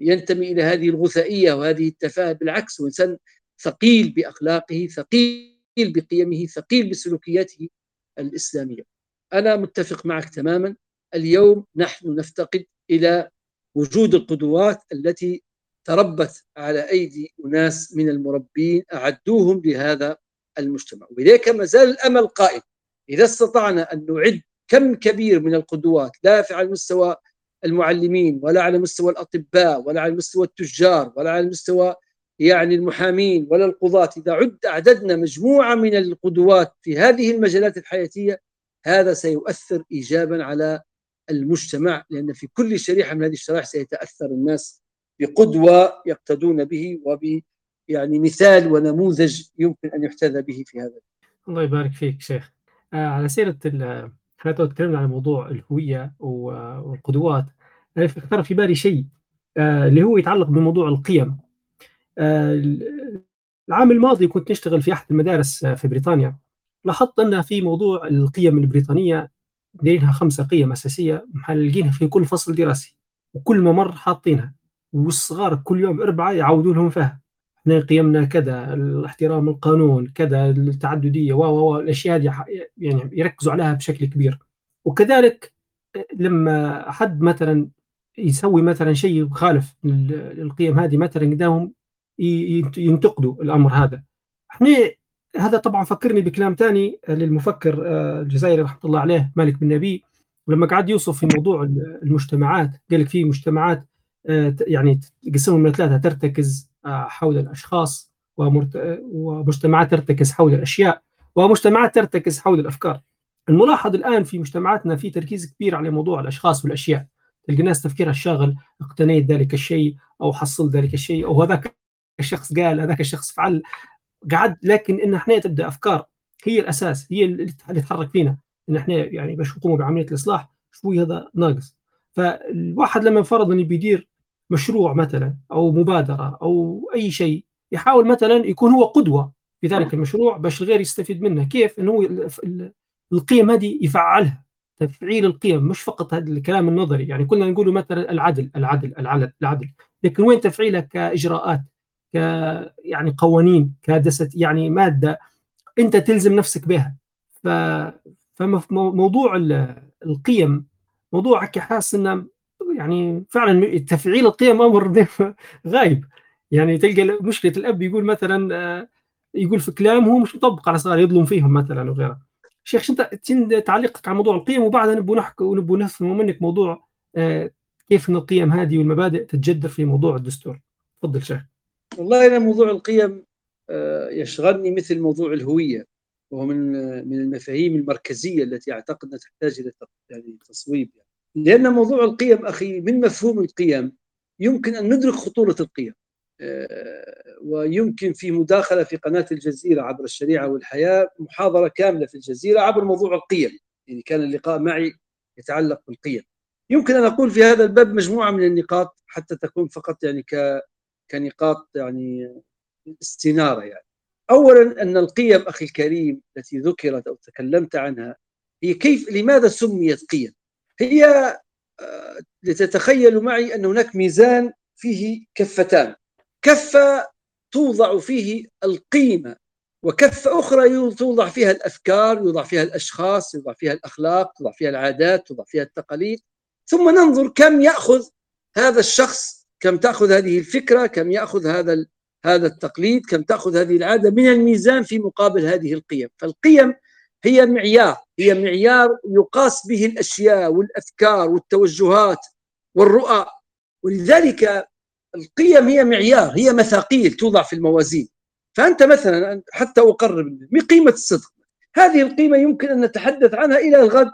ينتمي إلى هذه الغثائية وهذه التفاهة؟ بالعكس هو إنسان ثقيل بأخلاقه ثقيل بقيمه ثقيل بسلوكياته الإسلامية. أنا متفق معك تماما. اليوم نحن نفتقد إلى وجود القدوات التي تربت على أيدي أناس من المربين أعدوهم لهذا المجتمع. ولذلك ما زال الأمل قائم. إذا استطعنا أن نعد كم كبير من القدوات لا على مستوى المعلمين ولا على مستوى الأطباء ولا على مستوى التجار ولا على مستوى يعني المحامين ولا القضاة إذا عد أعددنا مجموعة من القدوات في هذه المجالات الحياتية هذا سيؤثر إيجابا على المجتمع لأن في كل شريحة من هذه الشرائح سيتأثر الناس بقدوة يقتدون به وب يعني مثال ونموذج يمكن أن يحتذى به في هذا. الله يبارك فيك شيخ. آه على سيرة إحنا تكلمنا عن موضوع الهوية والقدوات. اختار في بالي شيء آه اللي هو يتعلق بموضوع القيم. آه العام الماضي كنت نشتغل في أحد المدارس في بريطانيا. لاحظت ان في موضوع القيم البريطانية لها خمسة قيم أساسية محلقينها في كل فصل دراسي وكل ممر حاطينها. والصغار كل يوم اربعه يعودوا لهم فيها إحنا قيمنا كذا الاحترام القانون كذا التعددية و و الأشياء هذه يعني يركزوا عليها بشكل كبير. وكذلك لما حد مثلا يسوي مثلا شيء يخالف القيم هذه مثلا قدامهم ينتقدوا الأمر هذا. إحنا هذا طبعا فكرني بكلام ثاني للمفكر الجزائري رحمة الله عليه مالك بن نبي لما قعد يوصف في موضوع المجتمعات قال لك في مجتمعات يعني قسمهم من ثلاثة ترتكز حول الأشخاص ومجتمعات ترتكز حول الأشياء ومجتمعات ترتكز حول الأفكار. الملاحظ الآن في مجتمعاتنا في تركيز كبير على موضوع الأشخاص والأشياء. تلقى الناس تفكيرها الشاغل اقتنيت ذلك الشيء أو حصلت ذلك الشيء أو هذاك الشخص قال هذاك الشخص فعل. قعد لكن إن إحنا تبدأ أفكار هي الأساس هي اللي تحرك فينا. إن إحنا يعني باش نقوموا بعملية الإصلاح شوي هذا ناقص. فالواحد لما فرض إنه بيدير مشروع مثلا أو مبادرة أو أي شيء يحاول مثلا يكون هو قدوة في ذلك المشروع باش الغير يستفيد منه. كيف؟ إنه هو القيم هذه يفعلها. تفعيل القيم مش فقط هذا الكلام النظري. يعني كنا نقول مثلا العدل العدل العدل العدل. لكن وين تفعيلها؟ كإجراءات ك يعني قوانين كدست يعني مادة أنت تلزم نفسك بها. ف فموضوع القيم موضوع حاسس إنه يعني فعلا تفعيل القيم أمر غايب. يعني تلقى مشكلة الأب يقول مثلا يقول في كلام هو مش مطبق على صغار يظلم فيهم مثلا وغيره. شيخ انت تعليقك على موضوع القيم؟ وبعدها نبغى نحكي ونبغى نفهم منك موضوع كيف إن القيم هذه والمبادئ تتجدر في موضوع الدستور. تفضل شيخ. والله أنا موضوع القيم يشغلني مثل موضوع الهوية وهو من من المفاهيم المركزية التي أعتقد أنها تحتاج إلى يعني تصويب. يعني. لأن موضوع القيم أخي من مفهوم القيم؟ يمكن أن ندرك خطورة القيم. ويمكن في مداخلة في قناة الجزيرة عبر الشريعة والحياة محاضرة كاملة في الجزيرة عبر موضوع القيم. يعني كان اللقاء معي يتعلق بالقيم. يمكن أن أقول في هذا الباب مجموعة من النقاط حتى تكون فقط يعني ك كنقاط يعني استنارة يعني. اولا أن القيم أخي الكريم التي ذكرت أو تكلمت عنها هي كيف لماذا سميت قيم؟ هي لتتخيلوا معي أن هناك ميزان فيه كفتان. كفة توضع فيه القيمة وكفة أخرى توضع فيها الأفكار يوضع فيها الأشخاص يوضع فيها الأخلاق توضع فيها العادات توضع فيها التقاليد. ثم ننظر كم يأخذ هذا الشخص كم تأخذ هذه الفكرة كم يأخذ هذا هذا التقليد كم تأخذ هذه العادة من الميزان في مقابل هذه القيم. فالقيم هي معيار هي معيار يقاس به الأشياء والأفكار والتوجهات والرؤى. ولذلك القيم هي معيار هي مثاقيل توضع في الموازين. فأنت مثلا حتى أقرب قيمة الصدق. هذه القيمة يمكن أن نتحدث عنها إلى الغد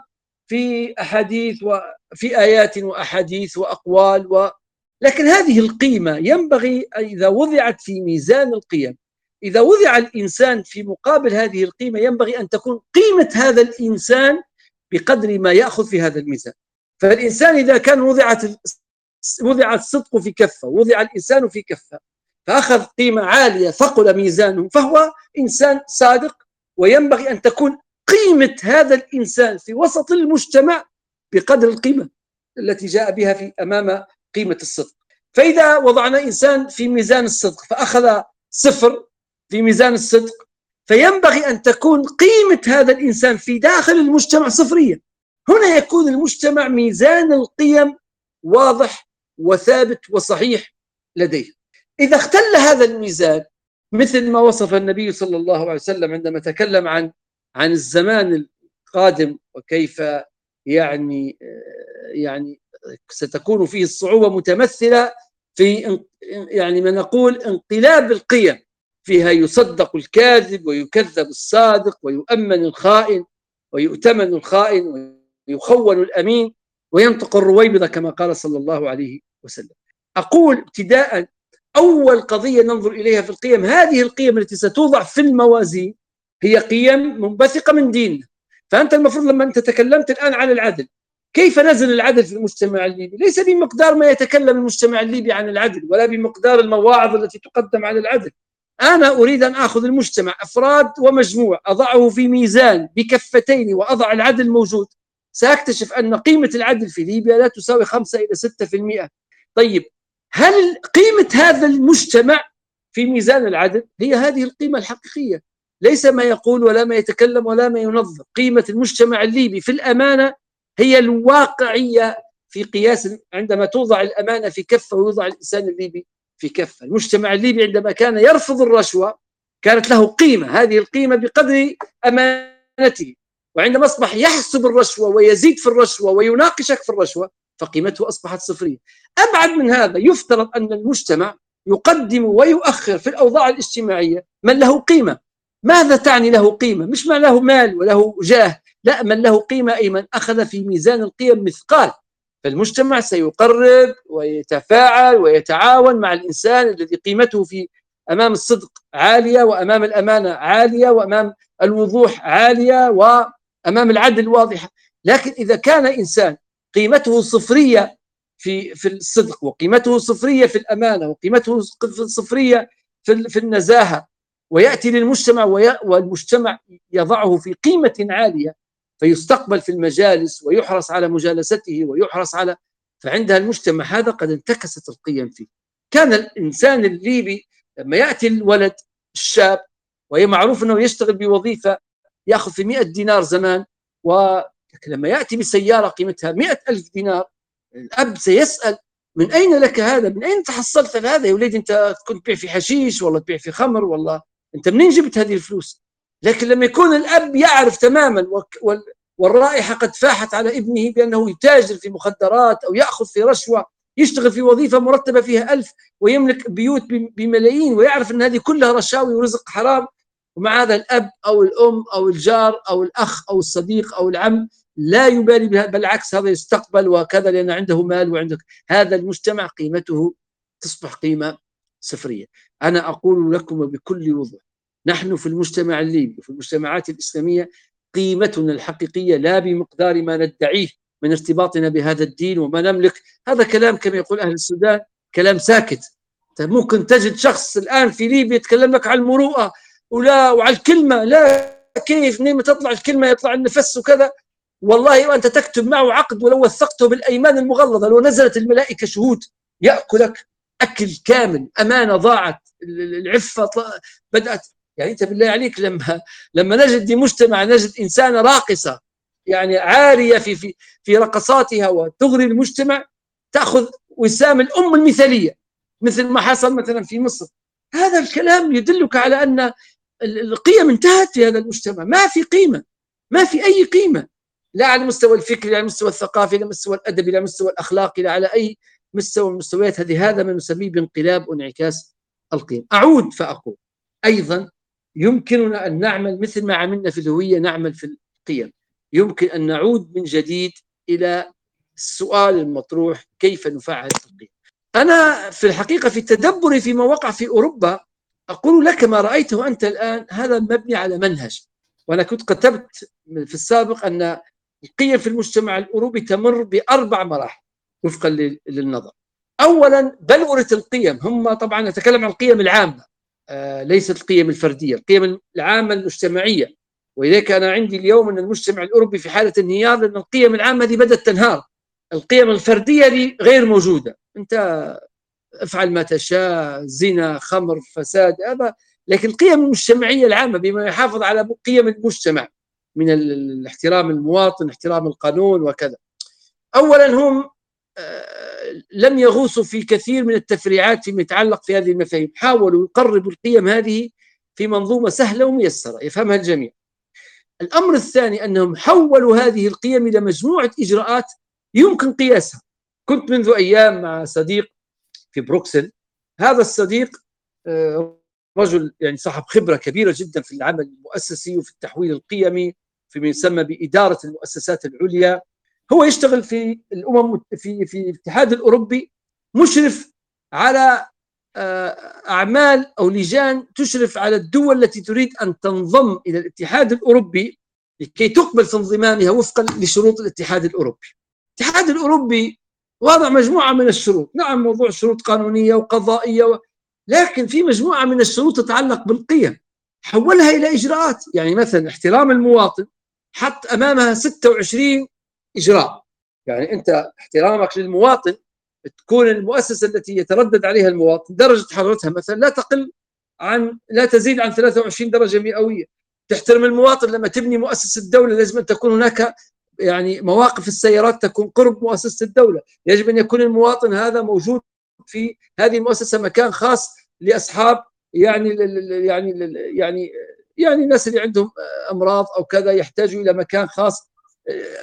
في أحاديث وفي آيات وأحاديث وأقوال و لكن هذه القيمة ينبغي إذا وضعت في ميزان القيم إذا وضع الإنسان في مقابل هذه القيمة ينبغي أن تكون قيمة هذا الإنسان بقدر ما يأخذ في هذا الميزان. فالإنسان إذا كان وضعت وضع الصدق في كفة وضع الإنسان في كفة فأخذ قيمة عالية ثقل ميزانه فهو إنسان صادق وينبغي أن تكون قيمة هذا الإنسان في وسط المجتمع بقدر القيمة التي جاء بها في أمام قيمة الصدق. فإذا وضعنا إنسان في ميزان الصدق فأخذ صفر في ميزان الصدق فينبغي أن تكون قيمة هذا الإنسان في داخل المجتمع صفريه هنا يكون المجتمع ميزان القيم واضح وثابت وصحيح لديه. إذا اختل هذا الميزان مثل ما وصف النبي صلى الله عليه وسلم عندما تكلم عن عن الزمان القادم وكيف يعني يعني ستكون فيه الصعوبة متمثلة في يعني ما نقول انقلاب القيم. فيها يصدق الكاذب ويكذب الصادق ويؤمن الخائن ويؤتمن الخائن ويخون الأمين وينطق الرويبضة كما قال صلى الله عليه وسلم. أقول ابتداء أول قضية ننظر إليها في القيم هذه القيم التي ستوضع في الموازين هي قيم منبثقة من ديننا. فأنت المفروض لما أنت تكلمت الآن عن العدل كيف نزل العدل في المجتمع الليبي؟ ليس بمقدار ما يتكلم المجتمع الليبي عن العدل ولا بمقدار المواعظ التي تقدم عن العدل. أنا أريد أن أخذ المجتمع أفراد ومجموع أضعه في ميزان بكفتين وأضع العدل موجود سأكتشف أن قيمة العدل في ليبيا لا تساوي 5 إلى 6% طيب هل قيمة هذا المجتمع في ميزان العدل هي هذه القيمة الحقيقية؟ ليس ما يقول ولا ما يتكلم ولا ما ينظر قيمة المجتمع الليبي في الأمانة هي الواقعية في قياس عندما توضع الأمانة في كفة ويوضع الإنسان الليبي. في كفة. المجتمع الليبي عندما كان يرفض الرشوة كانت له قيمة. هذه القيمة بقدر أمانته. وعندما أصبح يحسب الرشوة ويزيد في الرشوة ويناقشك في الرشوة فقيمته أصبحت صفرية. أبعد من هذا يفترض أن المجتمع يقدم ويؤخر في الأوضاع الاجتماعية من له قيمة. ماذا تعني له قيمة؟ مش ما له مال وله جاه. لا من له قيمة أي من أخذ في ميزان القيم مثقال فالمجتمع سيقرب ويتفاعل ويتعاون مع الإنسان الذي قيمته في أمام الصدق عالية وأمام الأمانة عالية وأمام الوضوح عالية وأمام العدل واضحة لكن إذا كان إنسان قيمته صفرية في في الصدق وقيمته صفرية في الأمانة وقيمته صفرية في في النزاهة ويأتي للمجتمع والمجتمع يضعه في قيمة عالية فيستقبل في المجالس ويحرص على مجالسته ويحرص على فعندها المجتمع هذا قد انتكست القيم فيه. كان الإنسان الليبي لما يأتي الولد الشاب وهي معروف أنه يشتغل بوظيفة يأخذ في مئة دينار زمان ولما يأتي بسيارة قيمتها مئة ألف دينار الأب سيسأل من أين لك هذا؟ من أين تحصلت هذا يا وليدي؟ أنت كنت تبيع في حشيش ولا تبيع في خمر والله أنت منين جبت هذه الفلوس؟ لكن لما يكون الأب يعرف تماما والرائحة قد فاحت على ابنه بأنه يتاجر في مخدرات أو يأخذ في رشوة يشتغل في وظيفة مرتبة فيها ألف ويملك بيوت بملايين ويعرف أن هذه كلها رشاوي ورزق حرام ومع هذا الأب أو الأم أو الجار أو الأخ أو الصديق أو العم لا يبالي بها بالعكس هذا يستقبل وكذا لأن عنده مال وعندك. هذا المجتمع قيمته تصبح قيمة صفرية أنا أقول لكم بكل وضوح نحن في المجتمع الليبي وفي المجتمعات الإسلامية قيمتنا الحقيقية لا بمقدار ما ندعيه من ارتباطنا بهذا الدين وما نملك. هذا كلام كما يقول أهل السودان كلام ساكت. ممكن تجد شخص الآن في ليبيا يتكلم لك عن المروءة ولا وعلى الكلمة لا كيف منين تطلع الكلمة يطلع النفس وكذا. والله وأنت تكتب معه عقد ولو وثقته بالأيمان المغلظة لو نزلت الملائكة شهود يأكلك أكل كامل أمانة ضاعت العفة بدأت يعني أنت بالله عليك لما لما نجد مجتمع نجد انسانه راقصة يعني عارية في في في رقصاتها وتغري المجتمع تأخذ وسام الأم المثالية مثل ما حصل مثلا في مصر. هذا الكلام يدلك على أن القيم انتهت في هذا المجتمع. ما في قيمة ما في أي قيمة. لا على المستوى الفكري لا على المستوى الثقافي لا على المستوى الادبي لا على المستوى الأخلاقي لا على أي مستوى من المستويات هذه. هذا ما نسميه بانقلاب وانعكاس القيم. أعود فأقول أيضا يمكننا أن نعمل مثل ما عملنا في الهوية نعمل في القيم. يمكن أن نعود من جديد إلى السؤال المطروح كيف نفعل القيم أنا في الحقيقة في تدبري فيما وقع في أوروبا أقول لك ما رأيته أنت الآن هذا مبني على منهج. وأنا كنت كتبت في السابق أن القيم في المجتمع الأوروبي تمر بأربع مراحل وفقا للنظر. أولا بلورة القيم. هم طبعا نتكلم عن القيم العامة. ليست القيم الفردية، القيم العامة المجتمعية ولذلك أنا عندي اليوم أن المجتمع الأوروبي في حالة انهيار لأن القيم العامة هذه بدأت تنهار. القيم الفردية هذه غير موجودة، أنت افعل ما تشاء، زنا، خمر، فساد، هذا لكن القيم المجتمعية العامة بما يحافظ على قيم المجتمع من الاحترام المواطن، احترام القانون وكذا. اولا هم آه، لم يغوصوا في كثير من التفريعات فيما يتعلق في هذه المفاهيم. حاولوا يقربوا القيم هذه في منظومة سهلة وميسرة يفهمها الجميع. الأمر الثاني أنهم حولوا هذه القيم إلى مجموعة إجراءات يمكن قياسها. كنت منذ أيام مع صديق في بروكسل. هذا الصديق آه، رجل يعني صاحب خبرة كبيرة جدا في العمل المؤسسي وفي التحويل القيمي فيما يسمى بإدارة المؤسسات العليا. هو يشتغل في الأمم في في الاتحاد الأوروبي مشرف على آه، أعمال أو لجان تشرف على الدول التي تريد أن تنضم إلى الاتحاد الأوروبي لكي تقبل في انضمامها وفقا لشروط الاتحاد الأوروبي. الاتحاد الأوروبي وضع مجموعة من الشروط. نعم موضوع شروط قانونية وقضائية و... لكن في مجموعة من الشروط تتعلق بالقيم. حولها إلى إجراءات. يعني مثلا احترام المواطن حط أمامها 26 إجراء. يعني أنت احترامك للمواطن تكون المؤسسة التي يتردد عليها المواطن درجة حرارتها مثلا لا تقل عن لا تزيد عن 23 درجة مئوية. تحترم المواطن لما تبني مؤسسة الدولة لازم أن تكون هناك يعني مواقف السيارات تكون قرب مؤسسة الدولة. يجب أن يكون المواطن هذا موجود في هذه المؤسسة مكان خاص لأصحاب يعني يعني يعني يعني الناس اللي عندهم أمراض أو كذا يحتاجوا إلى مكان خاص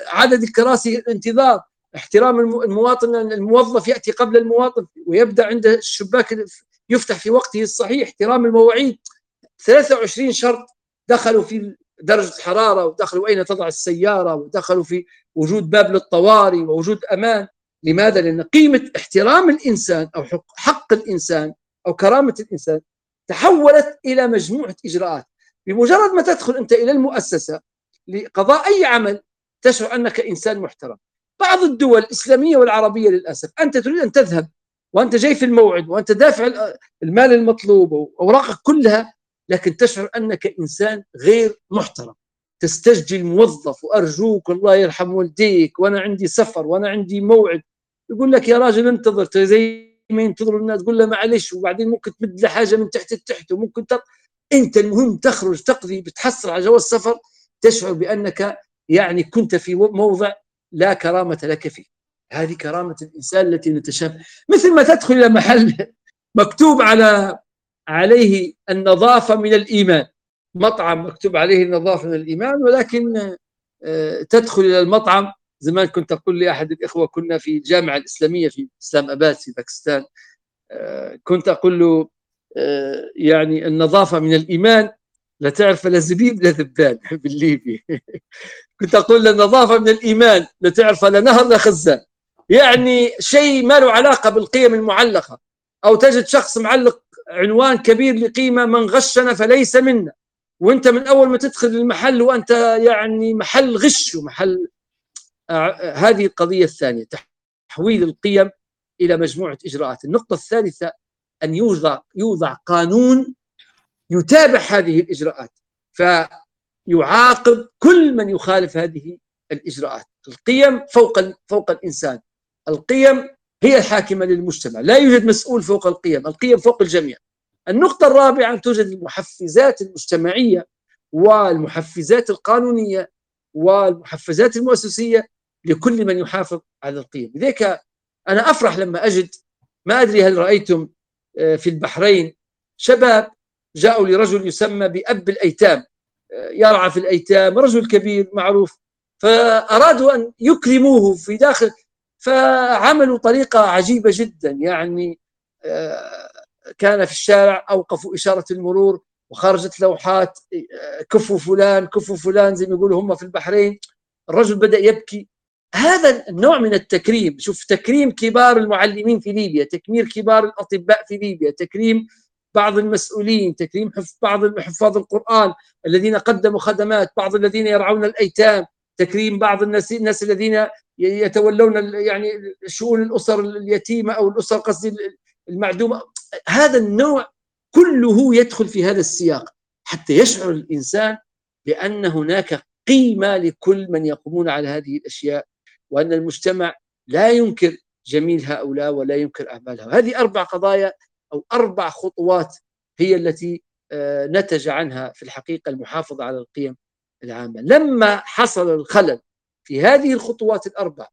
عدد الكراسي الانتظار احترام المواطن الموظف يأتي قبل المواطن ويبدأ عند الشباك يفتح في وقته الصحيح احترام المواعيد. 23 شرط دخلوا في درجة حرارة ودخلوا أين تضع السيارة ودخلوا في وجود باب للطوارئ ووجود أمان. لماذا؟ لأن قيمة احترام الإنسان أو حق الإنسان أو كرامة الإنسان تحولت إلى مجموعة إجراءات. بمجرد ما تدخل أنت إلى المؤسسة لقضاء أي عمل تشعر أنك إنسان محترم. بعض الدول الإسلامية والعربية للأسف أنت تريد أن تذهب وأنت جاي في الموعد وأنت دافع المال المطلوب وأوراقك كلها لكن تشعر أنك إنسان غير محترم. تستجدي الموظف وأرجوك الله يرحم والديك وأنا عندي سفر وأنا عندي موعد. يقول لك يا راجل انتظر زي ما ينتظروا الناس تقول له معلش وبعدين ممكن تمد له حاجة من تحت لتحت وممكن تط... أنت المهم تخرج تقضي بتحصل على جواز سفر تشعر بأنك يعني كنت في موضع لا كرامة لك فيه. هذه كرامة الإنسان التي نتشابه مثل ما تدخل إلى محل مكتوب على عليه النظافة من الإيمان. مطعم مكتوب عليه النظافة من الإيمان ولكن آه، تدخل إلى المطعم. زمان كنت أقول لأحد الإخوة كنا في الجامعة الإسلامية في إسلام أباد في باكستان. آه، كنت أقول له آه، يعني النظافة من الإيمان. لا تعرف لا زبيب لا ذبان بالليبي. كنت أقول له النظافة من الإيمان لا تعرف لا نهر لا خزان. يعني شيء ما له علاقة بالقيم المعلقة. أو تجد شخص معلق عنوان كبير لقيمة من غشنا فليس منا. وأنت من أول ما تدخل المحل وأنت يعني محل غش ومحل آه، هذه القضية الثانية تحويل القيم إلى مجموعة إجراءات. النقطة الثالثة أن يوضع, يوضع قانون يتابع هذه الإجراءات فيعاقب كل من يخالف هذه الإجراءات. القيم فوق, فوق الإنسان. القيم هي الحاكمة للمجتمع لا يوجد مسؤول فوق القيم القيم فوق الجميع. النقطة الرابعة أن توجد المحفزات المجتمعية والمحفزات القانونية والمحفزات المؤسسية لكل من يحافظ على القيم. لذلك أنا أفرح لما أجد ما أدري هل رأيتم آه، في البحرين شباب جاءوا لرجل يسمى بأب الأيتام. آه، يرعى في الأيتام رجل كبير معروف. فأرادوا أن يكرموه في داخل فعملوا طريقة عجيبة جدا. يعني آه، كان في الشارع أوقفوا إشارة المرور وخرجت لوحات كفوا فلان كفوا فلان زي ما يقولوا هم في البحرين. الرجل بدأ يبكي. هذا النوع من التكريم شوف تكريم كبار المعلمين في ليبيا تكريم كبار الأطباء في ليبيا تكريم بعض المسؤولين تكريم بعض حفاظ القرآن الذين قدموا خدمات بعض الذين يرعون الأيتام تكريم بعض الناس الناس الذين يتولون يعني شؤون الأسر اليتيمة أو الأسر قصدي المعدومة. هذا النوع كله يدخل في هذا السياق حتى يشعر الإنسان بأن هناك قيمة لكل من يقومون على هذه الأشياء وأن المجتمع لا ينكر جميل هؤلاء ولا ينكر أعمالهم. هذه أربع قضايا أو أربع خطوات هي التي آه، نتج عنها في الحقيقة المحافظة على القيم العامة. لما حصل الخلل في هذه الخطوات الأربع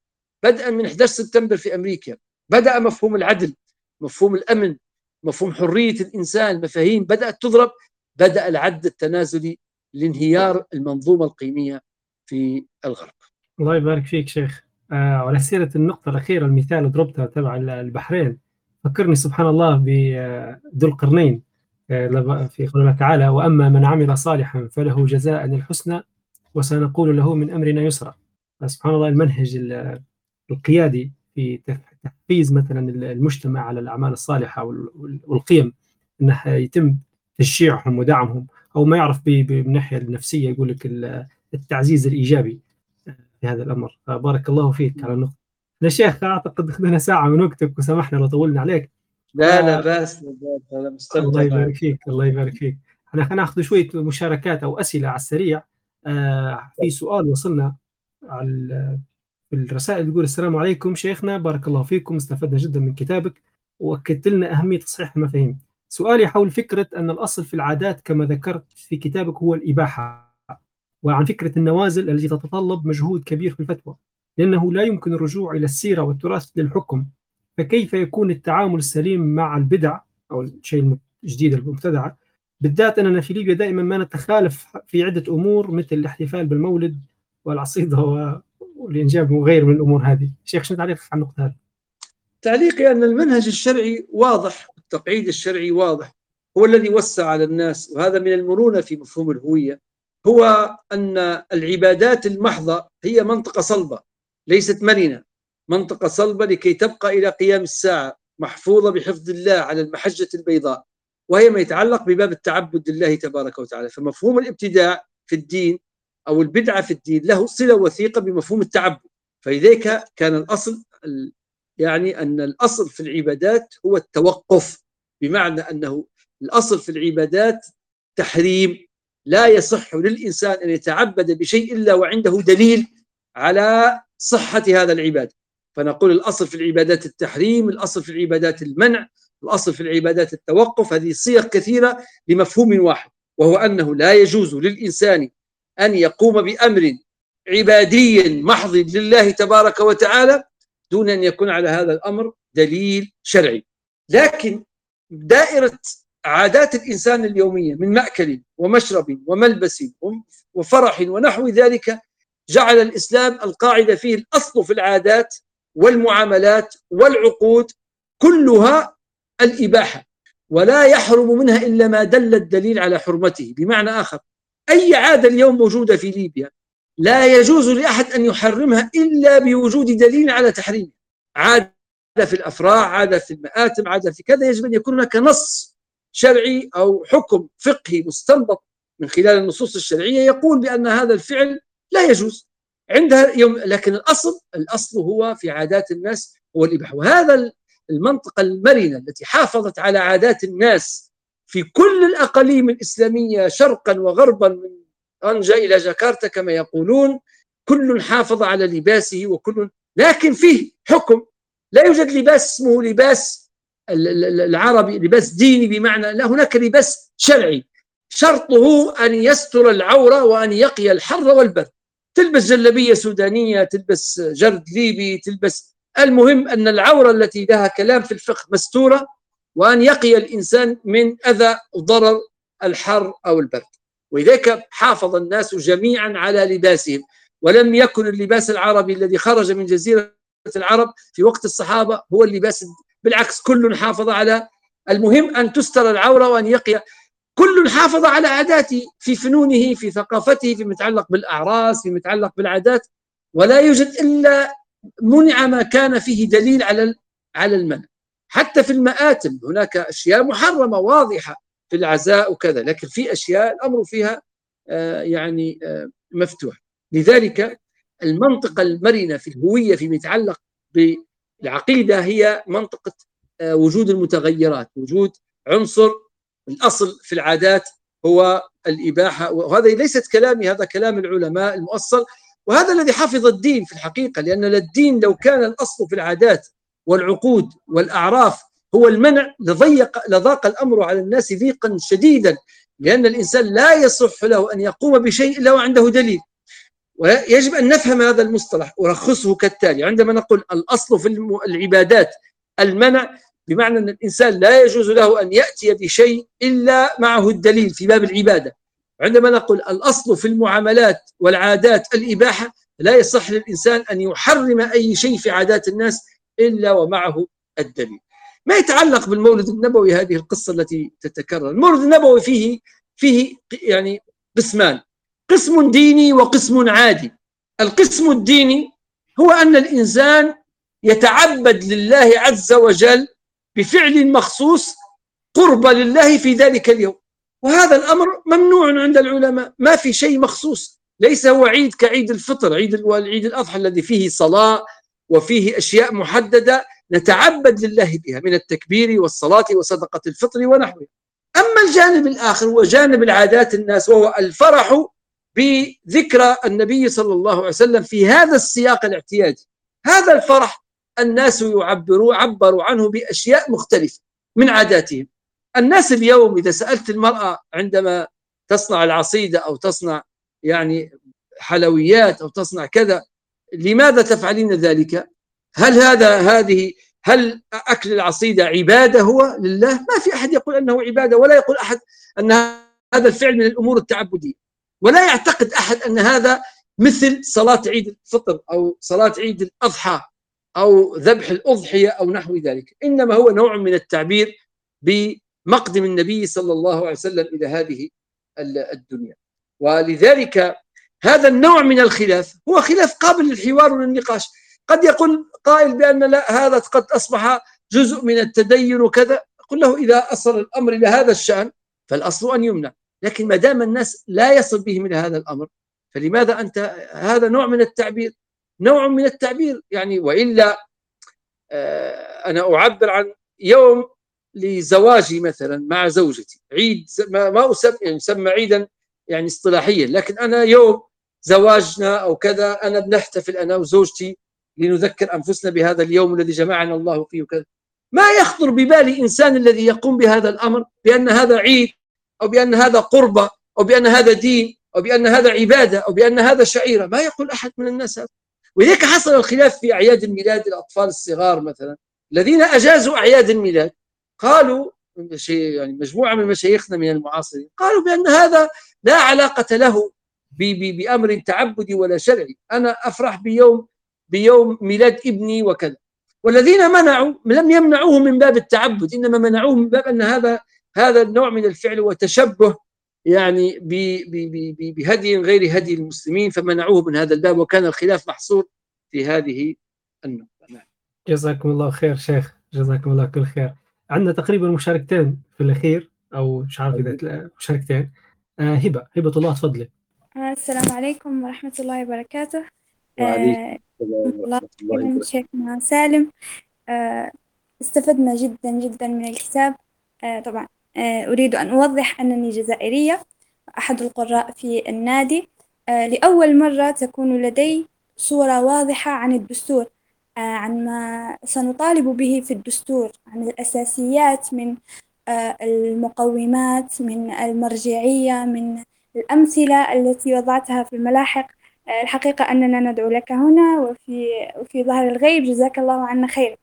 بدءا من 11 سبتمبر في أمريكا بدأ مفهوم العدل مفهوم الأمن مفهوم حرية الإنسان مفاهيم بدأت تضرب بدأ العد التنازلي لانهيار المنظومة القيمية في الغرب. الله يبارك فيك شيخ. آه وعلى سيرة النقطة الأخيرة المثال ضربتها تبع البحرين. فكرني سبحان الله بذو القرنين آه في قول الله تعالى وأما من عمل صالحا فله جزاء الحسنى وسنقول له من أمرنا يسرا. سبحان الله المنهج القيادي في تحفيز مثلا المجتمع على الأعمال الصالحة والقيم أنه يتم تشجيعهم ودعمهم أو ما يعرف من الناحية النفسية يقول لك التعزيز الإيجابي في هذا الأمر. بارك الله فيك على النقطة يا شيخ أعتقد أخذنا ساعة من وقتك وسامحنا لو طولنا عليك. لا لا بس الله يبارك فيك الله يبارك فيك. إحنا حناخذ شوية مشاركات أو أسئلة على السريع. آه في سؤال وصلنا على الرسائل يقول السلام عليكم شيخنا بارك الله فيكم استفدنا جدا من كتابك وأكدت لنا أهمية تصحيح المفاهيم. سؤالي حول فكرة أن الأصل في العادات كما ذكرت في كتابك هو الإباحة وعن فكرة النوازل التي تتطلب مجهود كبير في الفتوى. لأنه لا يمكن الرجوع إلى السيرة والتراث للحكم. فكيف يكون التعامل السليم مع البدع أو الشيء الجديد المبتدعه بالذات أننا في ليبيا دائما ما نتخالف في عدة أمور مثل الاحتفال بالمولد والعصيدة والإنجاب وغير من الأمور هذه. شيخ شنو تعليقك على النقطة هذه؟ تعليقي أن المنهج الشرعي واضح التقعيد الشرعي واضح. هو الذي وسع على الناس وهذا من المرونة في مفهوم الهوية. هو أن العبادات المحضة هي منطقة صلبة. ليست مرنة. منطقة صلبة لكي تبقى إلى قيام الساعة محفوظة بحفظ الله على المحجة البيضاء وهي ما يتعلق بباب التعبد لله تبارك وتعالى. فمفهوم الابتداع في الدين أو البدعة في الدين له صلة وثيقة بمفهوم التعبد. فلذلك كان الأصل يعني أن الأصل في العبادات هو التوقف بمعنى أنه الأصل في العبادات تحريم. لا يصح للإنسان أن يتعبد بشيء إلا وعنده دليل على صحة هذا العبادة فنقول الأصل في العبادات التحريم الأصل في العبادات المنع الأصل في العبادات التوقف هذه صيغ كثيرة لمفهوم واحد وهو أنه لا يجوز للإنسان أن يقوم بأمر عبادي محض لله تبارك وتعالى دون أن يكون على هذا الأمر دليل شرعي. لكن دائرة عادات الإنسان اليومية من مأكل ومشرب وملبس وفرح ونحو ذلك جعل الإسلام القاعدة فيه الأصل في العادات والمعاملات والعقود كلها الإباحة ولا يحرم منها إلا ما دل الدليل على حرمته. بمعنى آخر أي عادة اليوم موجودة في ليبيا لا يجوز لأحد أن يحرمها إلا بوجود دليل على تحريمها. عادة في الأفراح عادة في المآتم عادة في كذا يجب أن يكون هناك نص شرعي أو حكم فقهي مستنبط من خلال النصوص الشرعية يقول بأن هذا الفعل لا يجوز. عندها يوم لكن الأصل الأصل هو في عادات الناس هو الإباحة. وهذا المنطقة المرنة التي حافظت على عادات الناس في كل الأقاليم الإسلامية شرقا وغربا من أنجا إلى جاكرتا كما يقولون كل حافظ على لباسه وكل لكن فيه حكم. لا يوجد لباس اسمه لباس العربي لباس ديني بمعنى لا هناك لباس شرعي. شرطه أن يستر العورة وأن يقي الحر والبرد تلبس جلبية سودانية تلبس جرد ليبي تلبس المهم أن العورة التي لها كلام في الفقه مستورة وأن يقي الإنسان من أذى وضرر الحر أو البرد. ولذلك حافظ الناس جميعا على لباسهم. ولم يكن اللباس العربي الذي خرج من جزيرة العرب في وقت الصحابة هو اللباس بالعكس كل حافظ على. المهم أن تستر العورة وأن يقي كل حافظ على عاداته في فنونه في ثقافته فيما يتعلق بالأعراس فيما يتعلق بالعادات ولا يوجد إلا منع ما كان فيه دليل على على المنع. حتى في المآتم هناك أشياء محرمة واضحة في العزاء وكذا لكن في أشياء الأمر فيها آه، يعني آه، مفتوح. لذلك المنطقة المرنة في الهوية فيما يتعلق بالعقيدة هي منطقة آه، وجود المتغيرات وجود عنصر الأصل في العادات هو الإباحة وهذا ليست كلامي هذا كلام العلماء المؤصل وهذا الذي حفظ الدين في الحقيقة لأن الدين لو كان الأصل في العادات والعقود والأعراف هو المنع لضيق لضاق الأمر على الناس ضيقا شديدا لأن الإنسان لا يصح له أن يقوم بشيء إلا وعنده دليل. ويجب أن نفهم هذا المصطلح أرخصه كالتالي. عندما نقول الأصل في العبادات المنع بمعنى أن الإنسان لا يجوز له أن يأتي بشيء إلا معه الدليل في باب العبادة. عندما نقول الأصل في المعاملات والعادات الإباحة لا يصح للإنسان أن يحرم أي شيء في عادات الناس إلا ومعه الدليل. ما يتعلق بالمولد النبوي هذه القصة التي تتكرر؟ المولد النبوي فيه فيه يعني قسمان. قسم ديني وقسم عادي. القسم الديني هو أن الإنسان يتعبد لله عز وجل بفعل مخصوص قرب لله في ذلك اليوم. وهذا الأمر ممنوع عند العلماء. ما في شيء مخصوص. ليس هو عيد كعيد الفطر عيد العيد الأضحى الذي فيه صلاة وفيه أشياء محددة نتعبد لله بها من التكبير والصلاة وصدقة الفطر ونحوه أما الجانب الآخر هو جانب العادات الناس وهو الفرح بذكرى النبي صلى الله عليه وسلم في هذا السياق الاعتيادي هذا الفرح الناس يعبروا عبروا عنه بأشياء مختلفة من عاداتهم. الناس اليوم إذا سألت المرأة عندما تصنع العصيدة أو تصنع يعني حلويات أو تصنع كذا لماذا تفعلين ذلك؟ هل هذا هذه هل أكل العصيدة عبادة هو؟ لله ما في أحد يقول أنه عبادة ولا يقول أحد أن هذا الفعل من الأمور التعبدية. ولا يعتقد أحد أن هذا مثل صلاة عيد الفطر أو صلاة عيد الأضحى. أو ذبح الأضحية أو نحو ذلك. إنما هو نوع من التعبير بمقدم النبي صلى الله عليه وسلم إلى هذه الدنيا. ولذلك هذا النوع من الخلاف هو خلاف قابل للحوار والنقاش قد يقول قائل بأن لا هذا قد أصبح جزء من التدين وكذا. أقول له إذا أصل الأمر إلى هذا الشأن فالأصل أن يمنع. لكن ما دام الناس لا يصل بهم إلى هذا الأمر فلماذا أنت؟ هذا نوع من التعبير. نوع من التعبير. يعني وإلا آه، أنا أعبر عن يوم لزواجي مثلا مع زوجتي. عيد ما أسمى يعني يسمى عيدا يعني اصطلاحيا لكن أنا يوم زواجنا أو كذا أنا بنحتفل أنا وزوجتي لنذكر أنفسنا بهذا اليوم الذي جمعنا الله فيه وكذا. ما يخطر ببال إنسان الذي يقوم بهذا الأمر بأن هذا عيد أو بأن هذا قربة أو بأن هذا دين أو بأن هذا عبادة أو بأن هذا شعيرة. ما يقول أحد من الناس هذا. ولذلك حصل الخلاف في أعياد الميلاد الأطفال الصغار مثلا الذين أجازوا أعياد الميلاد. قالوا يعني مجموعة من مشايخنا من المعاصرين قالوا بأن هذا لا علاقة له بأمر تعبدي ولا شرعي. أنا أفرح بيوم بيوم ميلاد ابني وكذا. والذين منعوا لم يمنعوه من باب التعبد إنما منعوه من باب أن هذا هذا النوع من الفعل وتشبه يعني بهدي غير هدي المسلمين فمنعوه من هذا الباب وكان الخلاف محصور في هذه النقطة. نعم. جزاكم الله خير شيخ جزاكم الله كل خير. عندنا تقريبا مشاركتين في الأخير أو مش عارف إذا مشاركتين. آه هبة هبة الله تفضلي. السلام عليكم ورحمة الله وبركاته. وعليكم السلام شيخنا سالم. آه استفدنا جدا جدا من الكتاب. آه طبعا آه أريد أن أوضح أنني جزائرية أحد القراء في النادي. آه لأول مرة تكون لدي صورة واضحة عن الدستور آه عن ما سنطالب به في الدستور عن الأساسيات من آه المقومات من المرجعية من الأمثلة التي وضعتها في الملاحق. الحقيقة أننا ندعو لك هنا وفي وفي ظهر الغيب. جزاك الله عنا خير.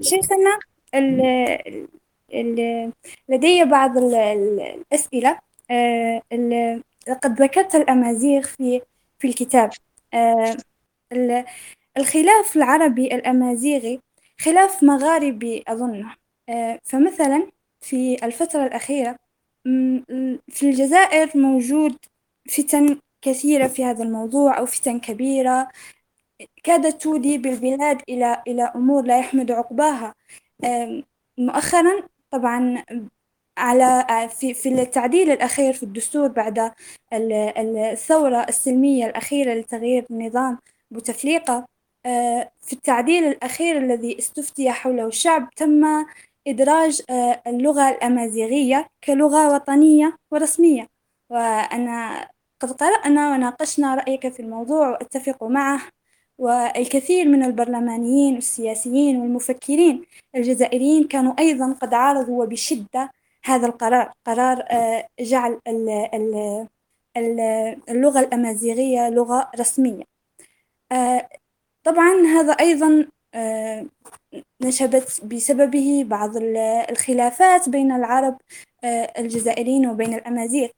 شيخنا لدي بعض الأسئلة. لقد ذكرت الأمازيغ في في الكتاب. الخلاف العربي الأمازيغي خلاف مغاربي أظنه فمثلا في الفترة الأخيرة في الجزائر موجود فتن كثيرة في هذا الموضوع أو فتن كبيرة كادت تودي بالبلاد إلى إلى أمور لا يحمد عقباها. مؤخرا طبعا على في في التعديل الأخير في الدستور بعد الثورة السلمية الأخيرة لتغيير النظام بوتفليقة في التعديل الأخير الذي استفتي حوله الشعب تم إدراج اللغة الأمازيغية كلغة وطنية ورسمية. وأنا قد قرأنا وناقشنا رأيك في الموضوع وأتفق معه. والكثير من البرلمانيين والسياسيين والمفكرين الجزائريين كانوا أيضا قد عارضوا وبشدة هذا القرار. قرار آه، جعل اللغة الأمازيغية لغة رسمية. آه، طبعا هذا أيضا آه، نشبت بسببه بعض الخلافات بين العرب الجزائريين وبين الأمازيغ.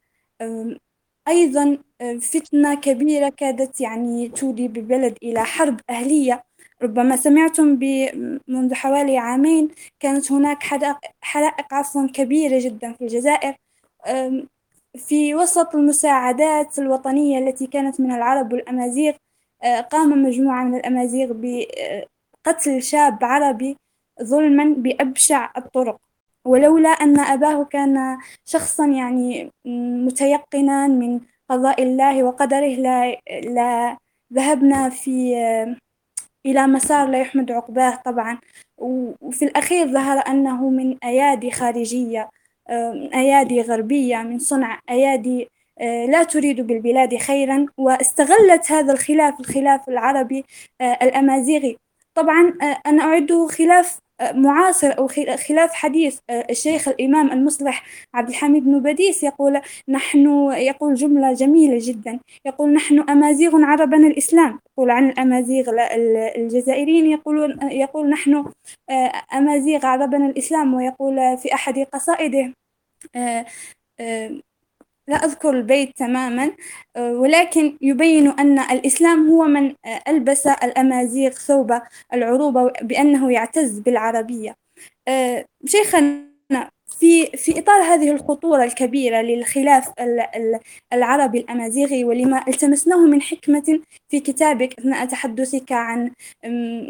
أيضا آه، فتنة كبيرة كادت يعني تودي ببلد إلى حرب أهلية. ربما سمعتم منذ حوالي عامين كانت هناك حرائق عفوا كبيرة جدا في الجزائر في وسط المساعدات الوطنية التي كانت من العرب والأمازيغ آه، قام مجموعة من الأمازيغ بقتل شاب عربي ظلما بأبشع الطرق. ولولا أن أباه كان شخصا يعني متيقنا من قضاء الله وقدره لا, لا ذهبنا في إلى مسار لا يحمد عقباه طبعا. وفي الأخير ظهر أنه من أيادي خارجية من أيادي غربية من صنع أيادي لا تريد بالبلاد خيرا واستغلت هذا الخلاف الخلاف العربي الأمازيغي. طبعا أنا أعده خلاف معاصر أو خلاف حديث الشيخ الإمام المصلح عبد الحميد بن بديس يقول نحن يقول جملة جميلة جدا يقول نحن أمازيغ عربنا الإسلام. يقول عن الأمازيغ الجزائريين يقولون يقول نحن أمازيغ عربنا الإسلام ويقول في أحد قصائده لا أذكر البيت تماما ولكن يبين أن الإسلام هو من ألبس الأمازيغ ثوب العروبة بأنه يعتز بالعربية. شيخنا في في إطار هذه الخطورة الكبيرة للخلاف العربي الأمازيغي ولما التمسناه من حكمة في كتابك أثناء تحدثك عن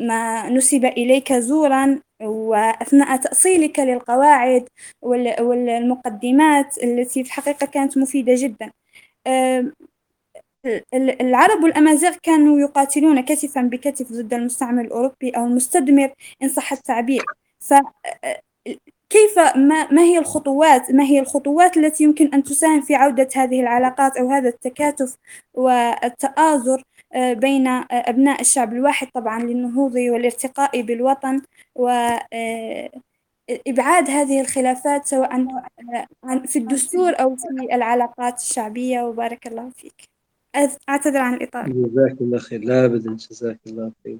ما نسب إليك زورا وأثناء تأصيلك للقواعد والمقدمات التي في الحقيقة كانت مفيدة جدا. العرب والأمازيغ كانوا يقاتلون كتفا بكتف ضد المستعمر الأوروبي أو المستدمر إن صح التعبير. ف كيف ما, ما هي الخطوات ما هي الخطوات التي يمكن أن تساهم في عودة هذه العلاقات أو هذا التكاتف والتآزر آه، بين آه، أبناء الشعب الواحد طبعا للنهوض والارتقاء بالوطن وإبعاد آه، هذه الخلافات سواء في الدستور أو في العلاقات الشعبية. وبارك الله فيك. أعتذر عن الإطالة جزاك الله خير. لا أبدا. جزاك الله خير.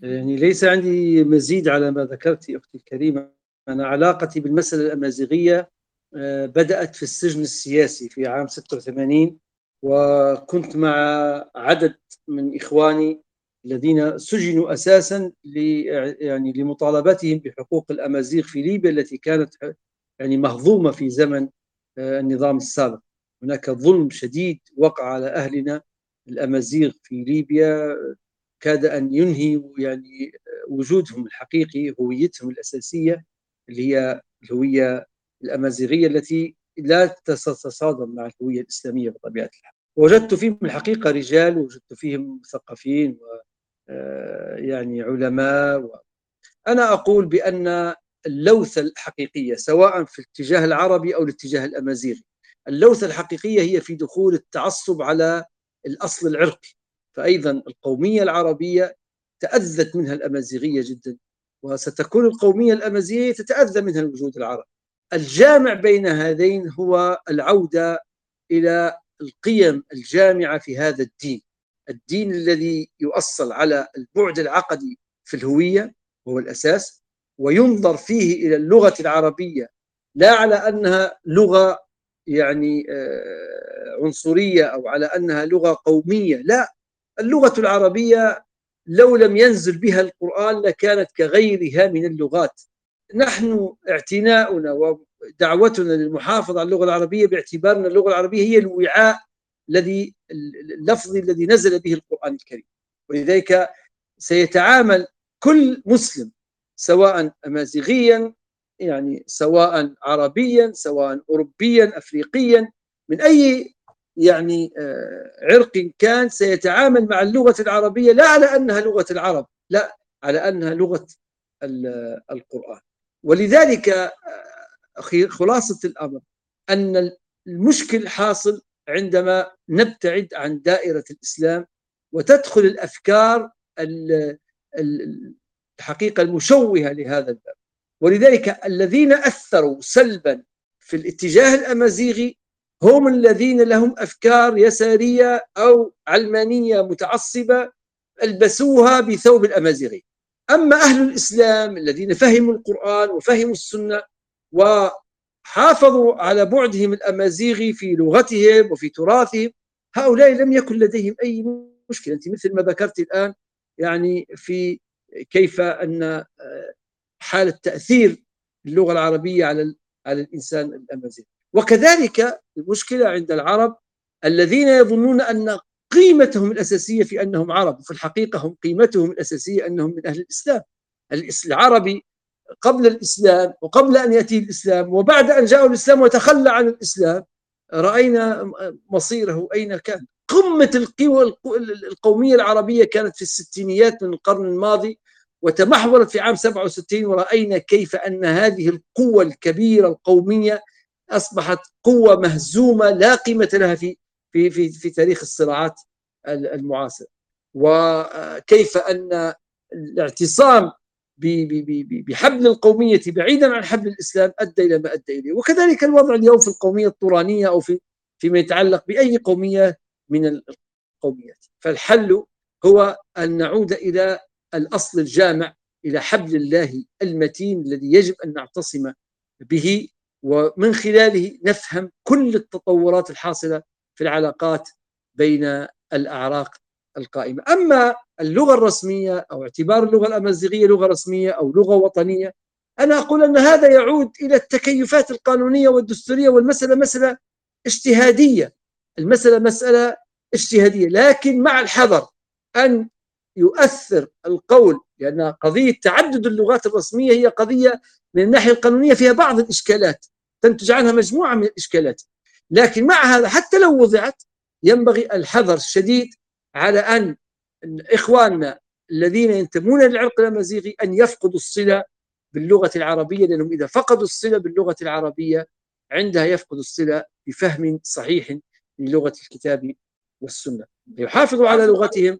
يعني ليس عندي مزيد على ما ذكرت أختي الكريمة. أنا علاقتي بالمسألة الأمازيغية آه، بدأت في السجن السياسي في عام 86 وكنت مع عدد من إخواني الذين سجنوا أساسا يعني لمطالبتهم بحقوق الأمازيغ في ليبيا التي كانت يعني مهضومة في زمن آه، النظام السابق. هناك ظلم شديد وقع على أهلنا الأمازيغ في ليبيا كاد أن ينهي يعني وجودهم الحقيقي هويتهم الأساسية. اللي هي الهوية الأمازيغية التي لا تتصادم مع الهوية الإسلامية بطبيعة الحال. وجدت فيهم الحقيقة رجال وجدت فيهم مثقفين و آه، يعني علماء و... أنا أقول بأن اللوثه الحقيقية سواء في الاتجاه العربي أو الاتجاه الأمازيغي اللوثه الحقيقية هي في دخول التعصب على الأصل العرقي. فايضا القومية العربية تأذت منها الأمازيغية جدا. وستكون القومية الأمازيغية تتأذى منها الوجود العربي. الجامع بين هذين هو العودة إلى القيم الجامعة في هذا الدين. الدين الذي يؤصل على البعد العقدي في الهوية وهو الأساس وينظر فيه إلى اللغة العربية لا على أنها لغة يعني آه، عنصرية أو على أنها لغة قومية لا. اللغة العربية لو لم ينزل بها القرآن لكانت كغيرها من اللغات. نحن اعتناؤنا ودعوتنا للمحافظة على اللغة العربية باعتبارنا اللغة العربية هي الوعاء الذي اللفظي الذي نزل به القرآن الكريم. ولذلك سيتعامل كل مسلم سواء أمازيغيا يعني سواء عربيا سواء أوروبيا أفريقيا من أي يعني آه، عرق كان سيتعامل مع اللغة العربية لا على أنها لغة العرب لا على أنها لغة القرآن. ولذلك آه، خلاصة الأمر أن المشكل حاصل عندما نبتعد عن دائرة الإسلام وتدخل الأفكار الحقيقة المشوهة لهذا الباب. ولذلك الذين أثروا سلبا في الاتجاه الأمازيغي هم الذين لهم أفكار يسارية أو علمانية متعصبة ألبسوها بثوب الامازيغي أما أهل الإسلام الذين فهموا القرآن وفهموا السنة وحافظوا على بعدهم الأمازيغي في لغتهم وفي تراثهم هؤلاء لم يكن لديهم أي مشكلة. أنت مثل ما ذكرت الآن يعني في كيف أن حاله تاثير اللغة العربية على على الإنسان الأمازيغي. وكذلك المشكلة عند العرب الذين يظنون أن قيمتهم الأساسية في أنهم عرب وفي الحقيقة هم قيمتهم الأساسية أنهم من أهل الإسلام. العربي قبل الإسلام وقبل أن يأتي الإسلام وبعد أن جاء الإسلام وتخلى عن الإسلام رأينا مصيره أين كان؟ قمة القوى القومية العربية كانت في الستينيات من القرن الماضي وتمحورت في عام 67 ورأينا كيف أن هذه القوة الكبيرة القومية أصبحت قوة مهزومة لا قيمة لها في في في, في تاريخ الصراعات المعاصر. وكيف أن الاعتصام بحبل القومية بعيدا عن حبل الإسلام أدى إلى ما أدى إليه. وكذلك الوضع اليوم في القومية الطورانية أو في فيما يتعلق بأي قومية من القوميات. فالحل هو أن نعود إلى الأصل الجامع إلى حبل الله المتين الذي يجب أن نعتصم به ومن خلاله نفهم كل التطورات الحاصلة في العلاقات بين الأعراق القائمة. أما اللغة الرسمية أو اعتبار اللغة الأمازيغية لغة رسمية أو لغة وطنية أنا أقول أن هذا يعود إلى التكيفات القانونية والدستورية والمسألة مسألة اجتهادية. المسألة مسألة اجتهادية لكن مع الحذر أن يؤثر القول لأن قضية تعدد اللغات الرسمية هي قضية من الناحية القانونية فيها بعض الإشكالات تنتج عنها مجموعة من الإشكالات. لكن مع هذا حتى لو وضعت ينبغي الحذر الشديد على أن إخواننا الذين ينتمون للعرق الأمازيغي أن يفقدوا الصلة باللغة العربية لأنهم إذا فقدوا الصلة باللغة العربية عندها يفقدوا الصلة بفهم صحيح للغة الكتاب والسنة. يحافظوا على لغتهم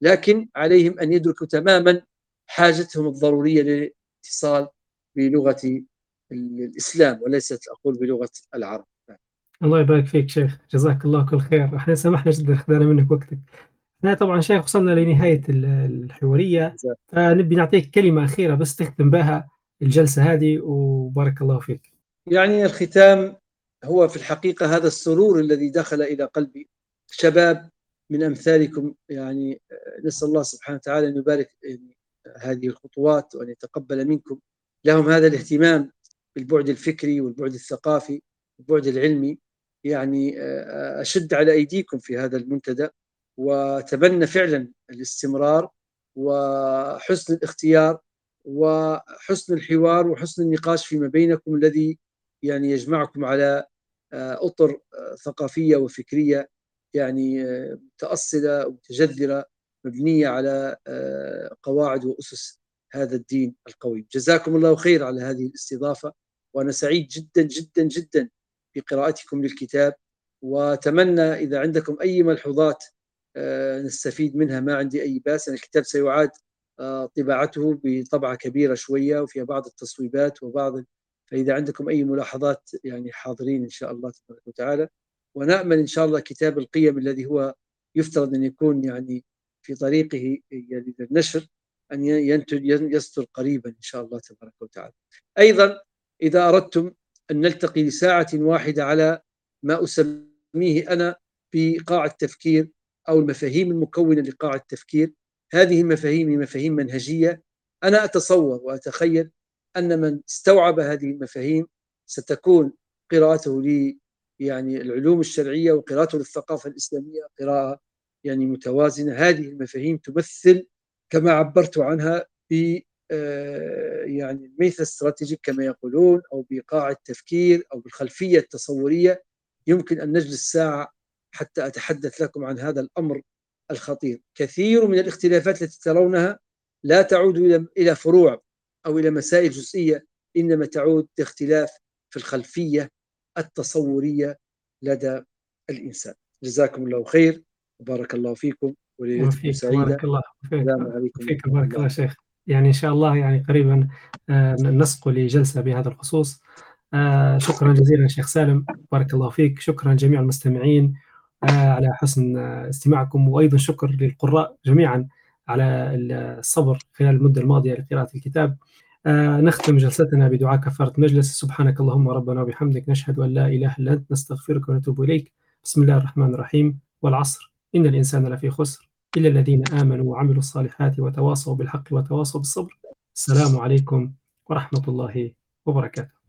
لكن عليهم أن يدركوا تماما حاجتهم الضرورية للاتصال بلغة الإسلام وليست أقول بلغة العرب. الله يبارك فيك شيخ جزاك الله كل خير. إحنا سمحنا جدا اخذنا منك وقتك. إحنا طبعا شيخ وصلنا لنهاية الحوارية. فنبي نعطيك كلمة أخيرة بس تختم بها الجلسة هذه وبارك الله فيك. يعني الختام هو في الحقيقة هذا السرور الذي دخل إلى قلبي شباب من أمثالكم يعني نسأل الله سبحانه وتعالى أن يبارك هذه الخطوات وأن يتقبل منكم. لهم هذا الاهتمام بالبعد الفكري والبعد الثقافي والبعد العلمي. يعني أشد على أيديكم في هذا المنتدى. وأتمنى فعلا الاستمرار وحسن الاختيار وحسن الحوار وحسن النقاش فيما بينكم الذي يعني يجمعكم على أطر ثقافية وفكرية يعني متأصلة ومتجذرة مبنية على قواعد وأسس هذا الدين القوي جزاكم الله خير على هذه الاستضافة وأنا سعيد جدا جدا جدا بقراءتكم للكتاب وأتمنى إذا عندكم أي ملحوظات نستفيد منها ما عندي أي بأس. أن الكتاب سيعاد طباعته بطبعة كبيرة شوية وفيها بعض التصويبات وبعض فإذا عندكم أي ملاحظات يعني حاضرين إن شاء الله تبارك وتعالى. ونأمل إن شاء الله كتاب القيم الذي هو يفترض أن يكون يعني في طريقه للنشر أن ينتج يصدر قريبا إن شاء الله تبارك وتعالى. أيضا إذا أردتم أن نلتقي لساعة واحدة على ما أسميه أنا بقاع التفكير أو المفاهيم المكونة لقاع التفكير. هذه المفاهيم مفاهيم منهجية. أنا أتصور وأتخيل أن من استوعب هذه المفاهيم ستكون قراءته ل يعني العلوم الشرعية وقراءته للثقافة الإسلامية قراءة يعني متوازنة. هذه المفاهيم تمثل كما عبرت عنها ب آه، يعني الميث استراتيجيك كما يقولون أو بقاع التفكير أو بالخلفية التصورية. يمكن أن نجلس ساعة حتى أتحدث لكم عن هذا الأمر الخطير. كثير من الاختلافات التي ترونها لا تعود إلى فروع أو إلى مسائل جزئية إنما تعود لاختلاف في الخلفية التصورية لدى الإنسان. جزاكم الله خير وبارك الله فيكم وليلتكم سعيدة. بارك الله فيك. السلام عليكم فيك بارك الله شيخ. يعني إن شاء الله يعني قريبا آه، نسق لجلسة بهذا الخصوص. آه، شكرا جزيلا شيخ سالم. بارك الله فيك. شكرا جميع المستمعين آه، على حسن استماعكم. وأيضا شكر للقراء جميعا على الصبر خلال المدة الماضية لقراءة الكتاب. آه نختم جلستنا بدعاء كفارة مجلس سبحانك اللهم ربنا وبحمدك نشهد أن لا إله إلا أنت نستغفرك ونتوب إليك. بسم الله الرحمن الرحيم. والعصر. إن الإنسان لفي خسر. إلا الذين آمنوا وعملوا الصالحات وتواصوا بالحق وتواصوا بالصبر. السلام عليكم ورحمة الله وبركاته.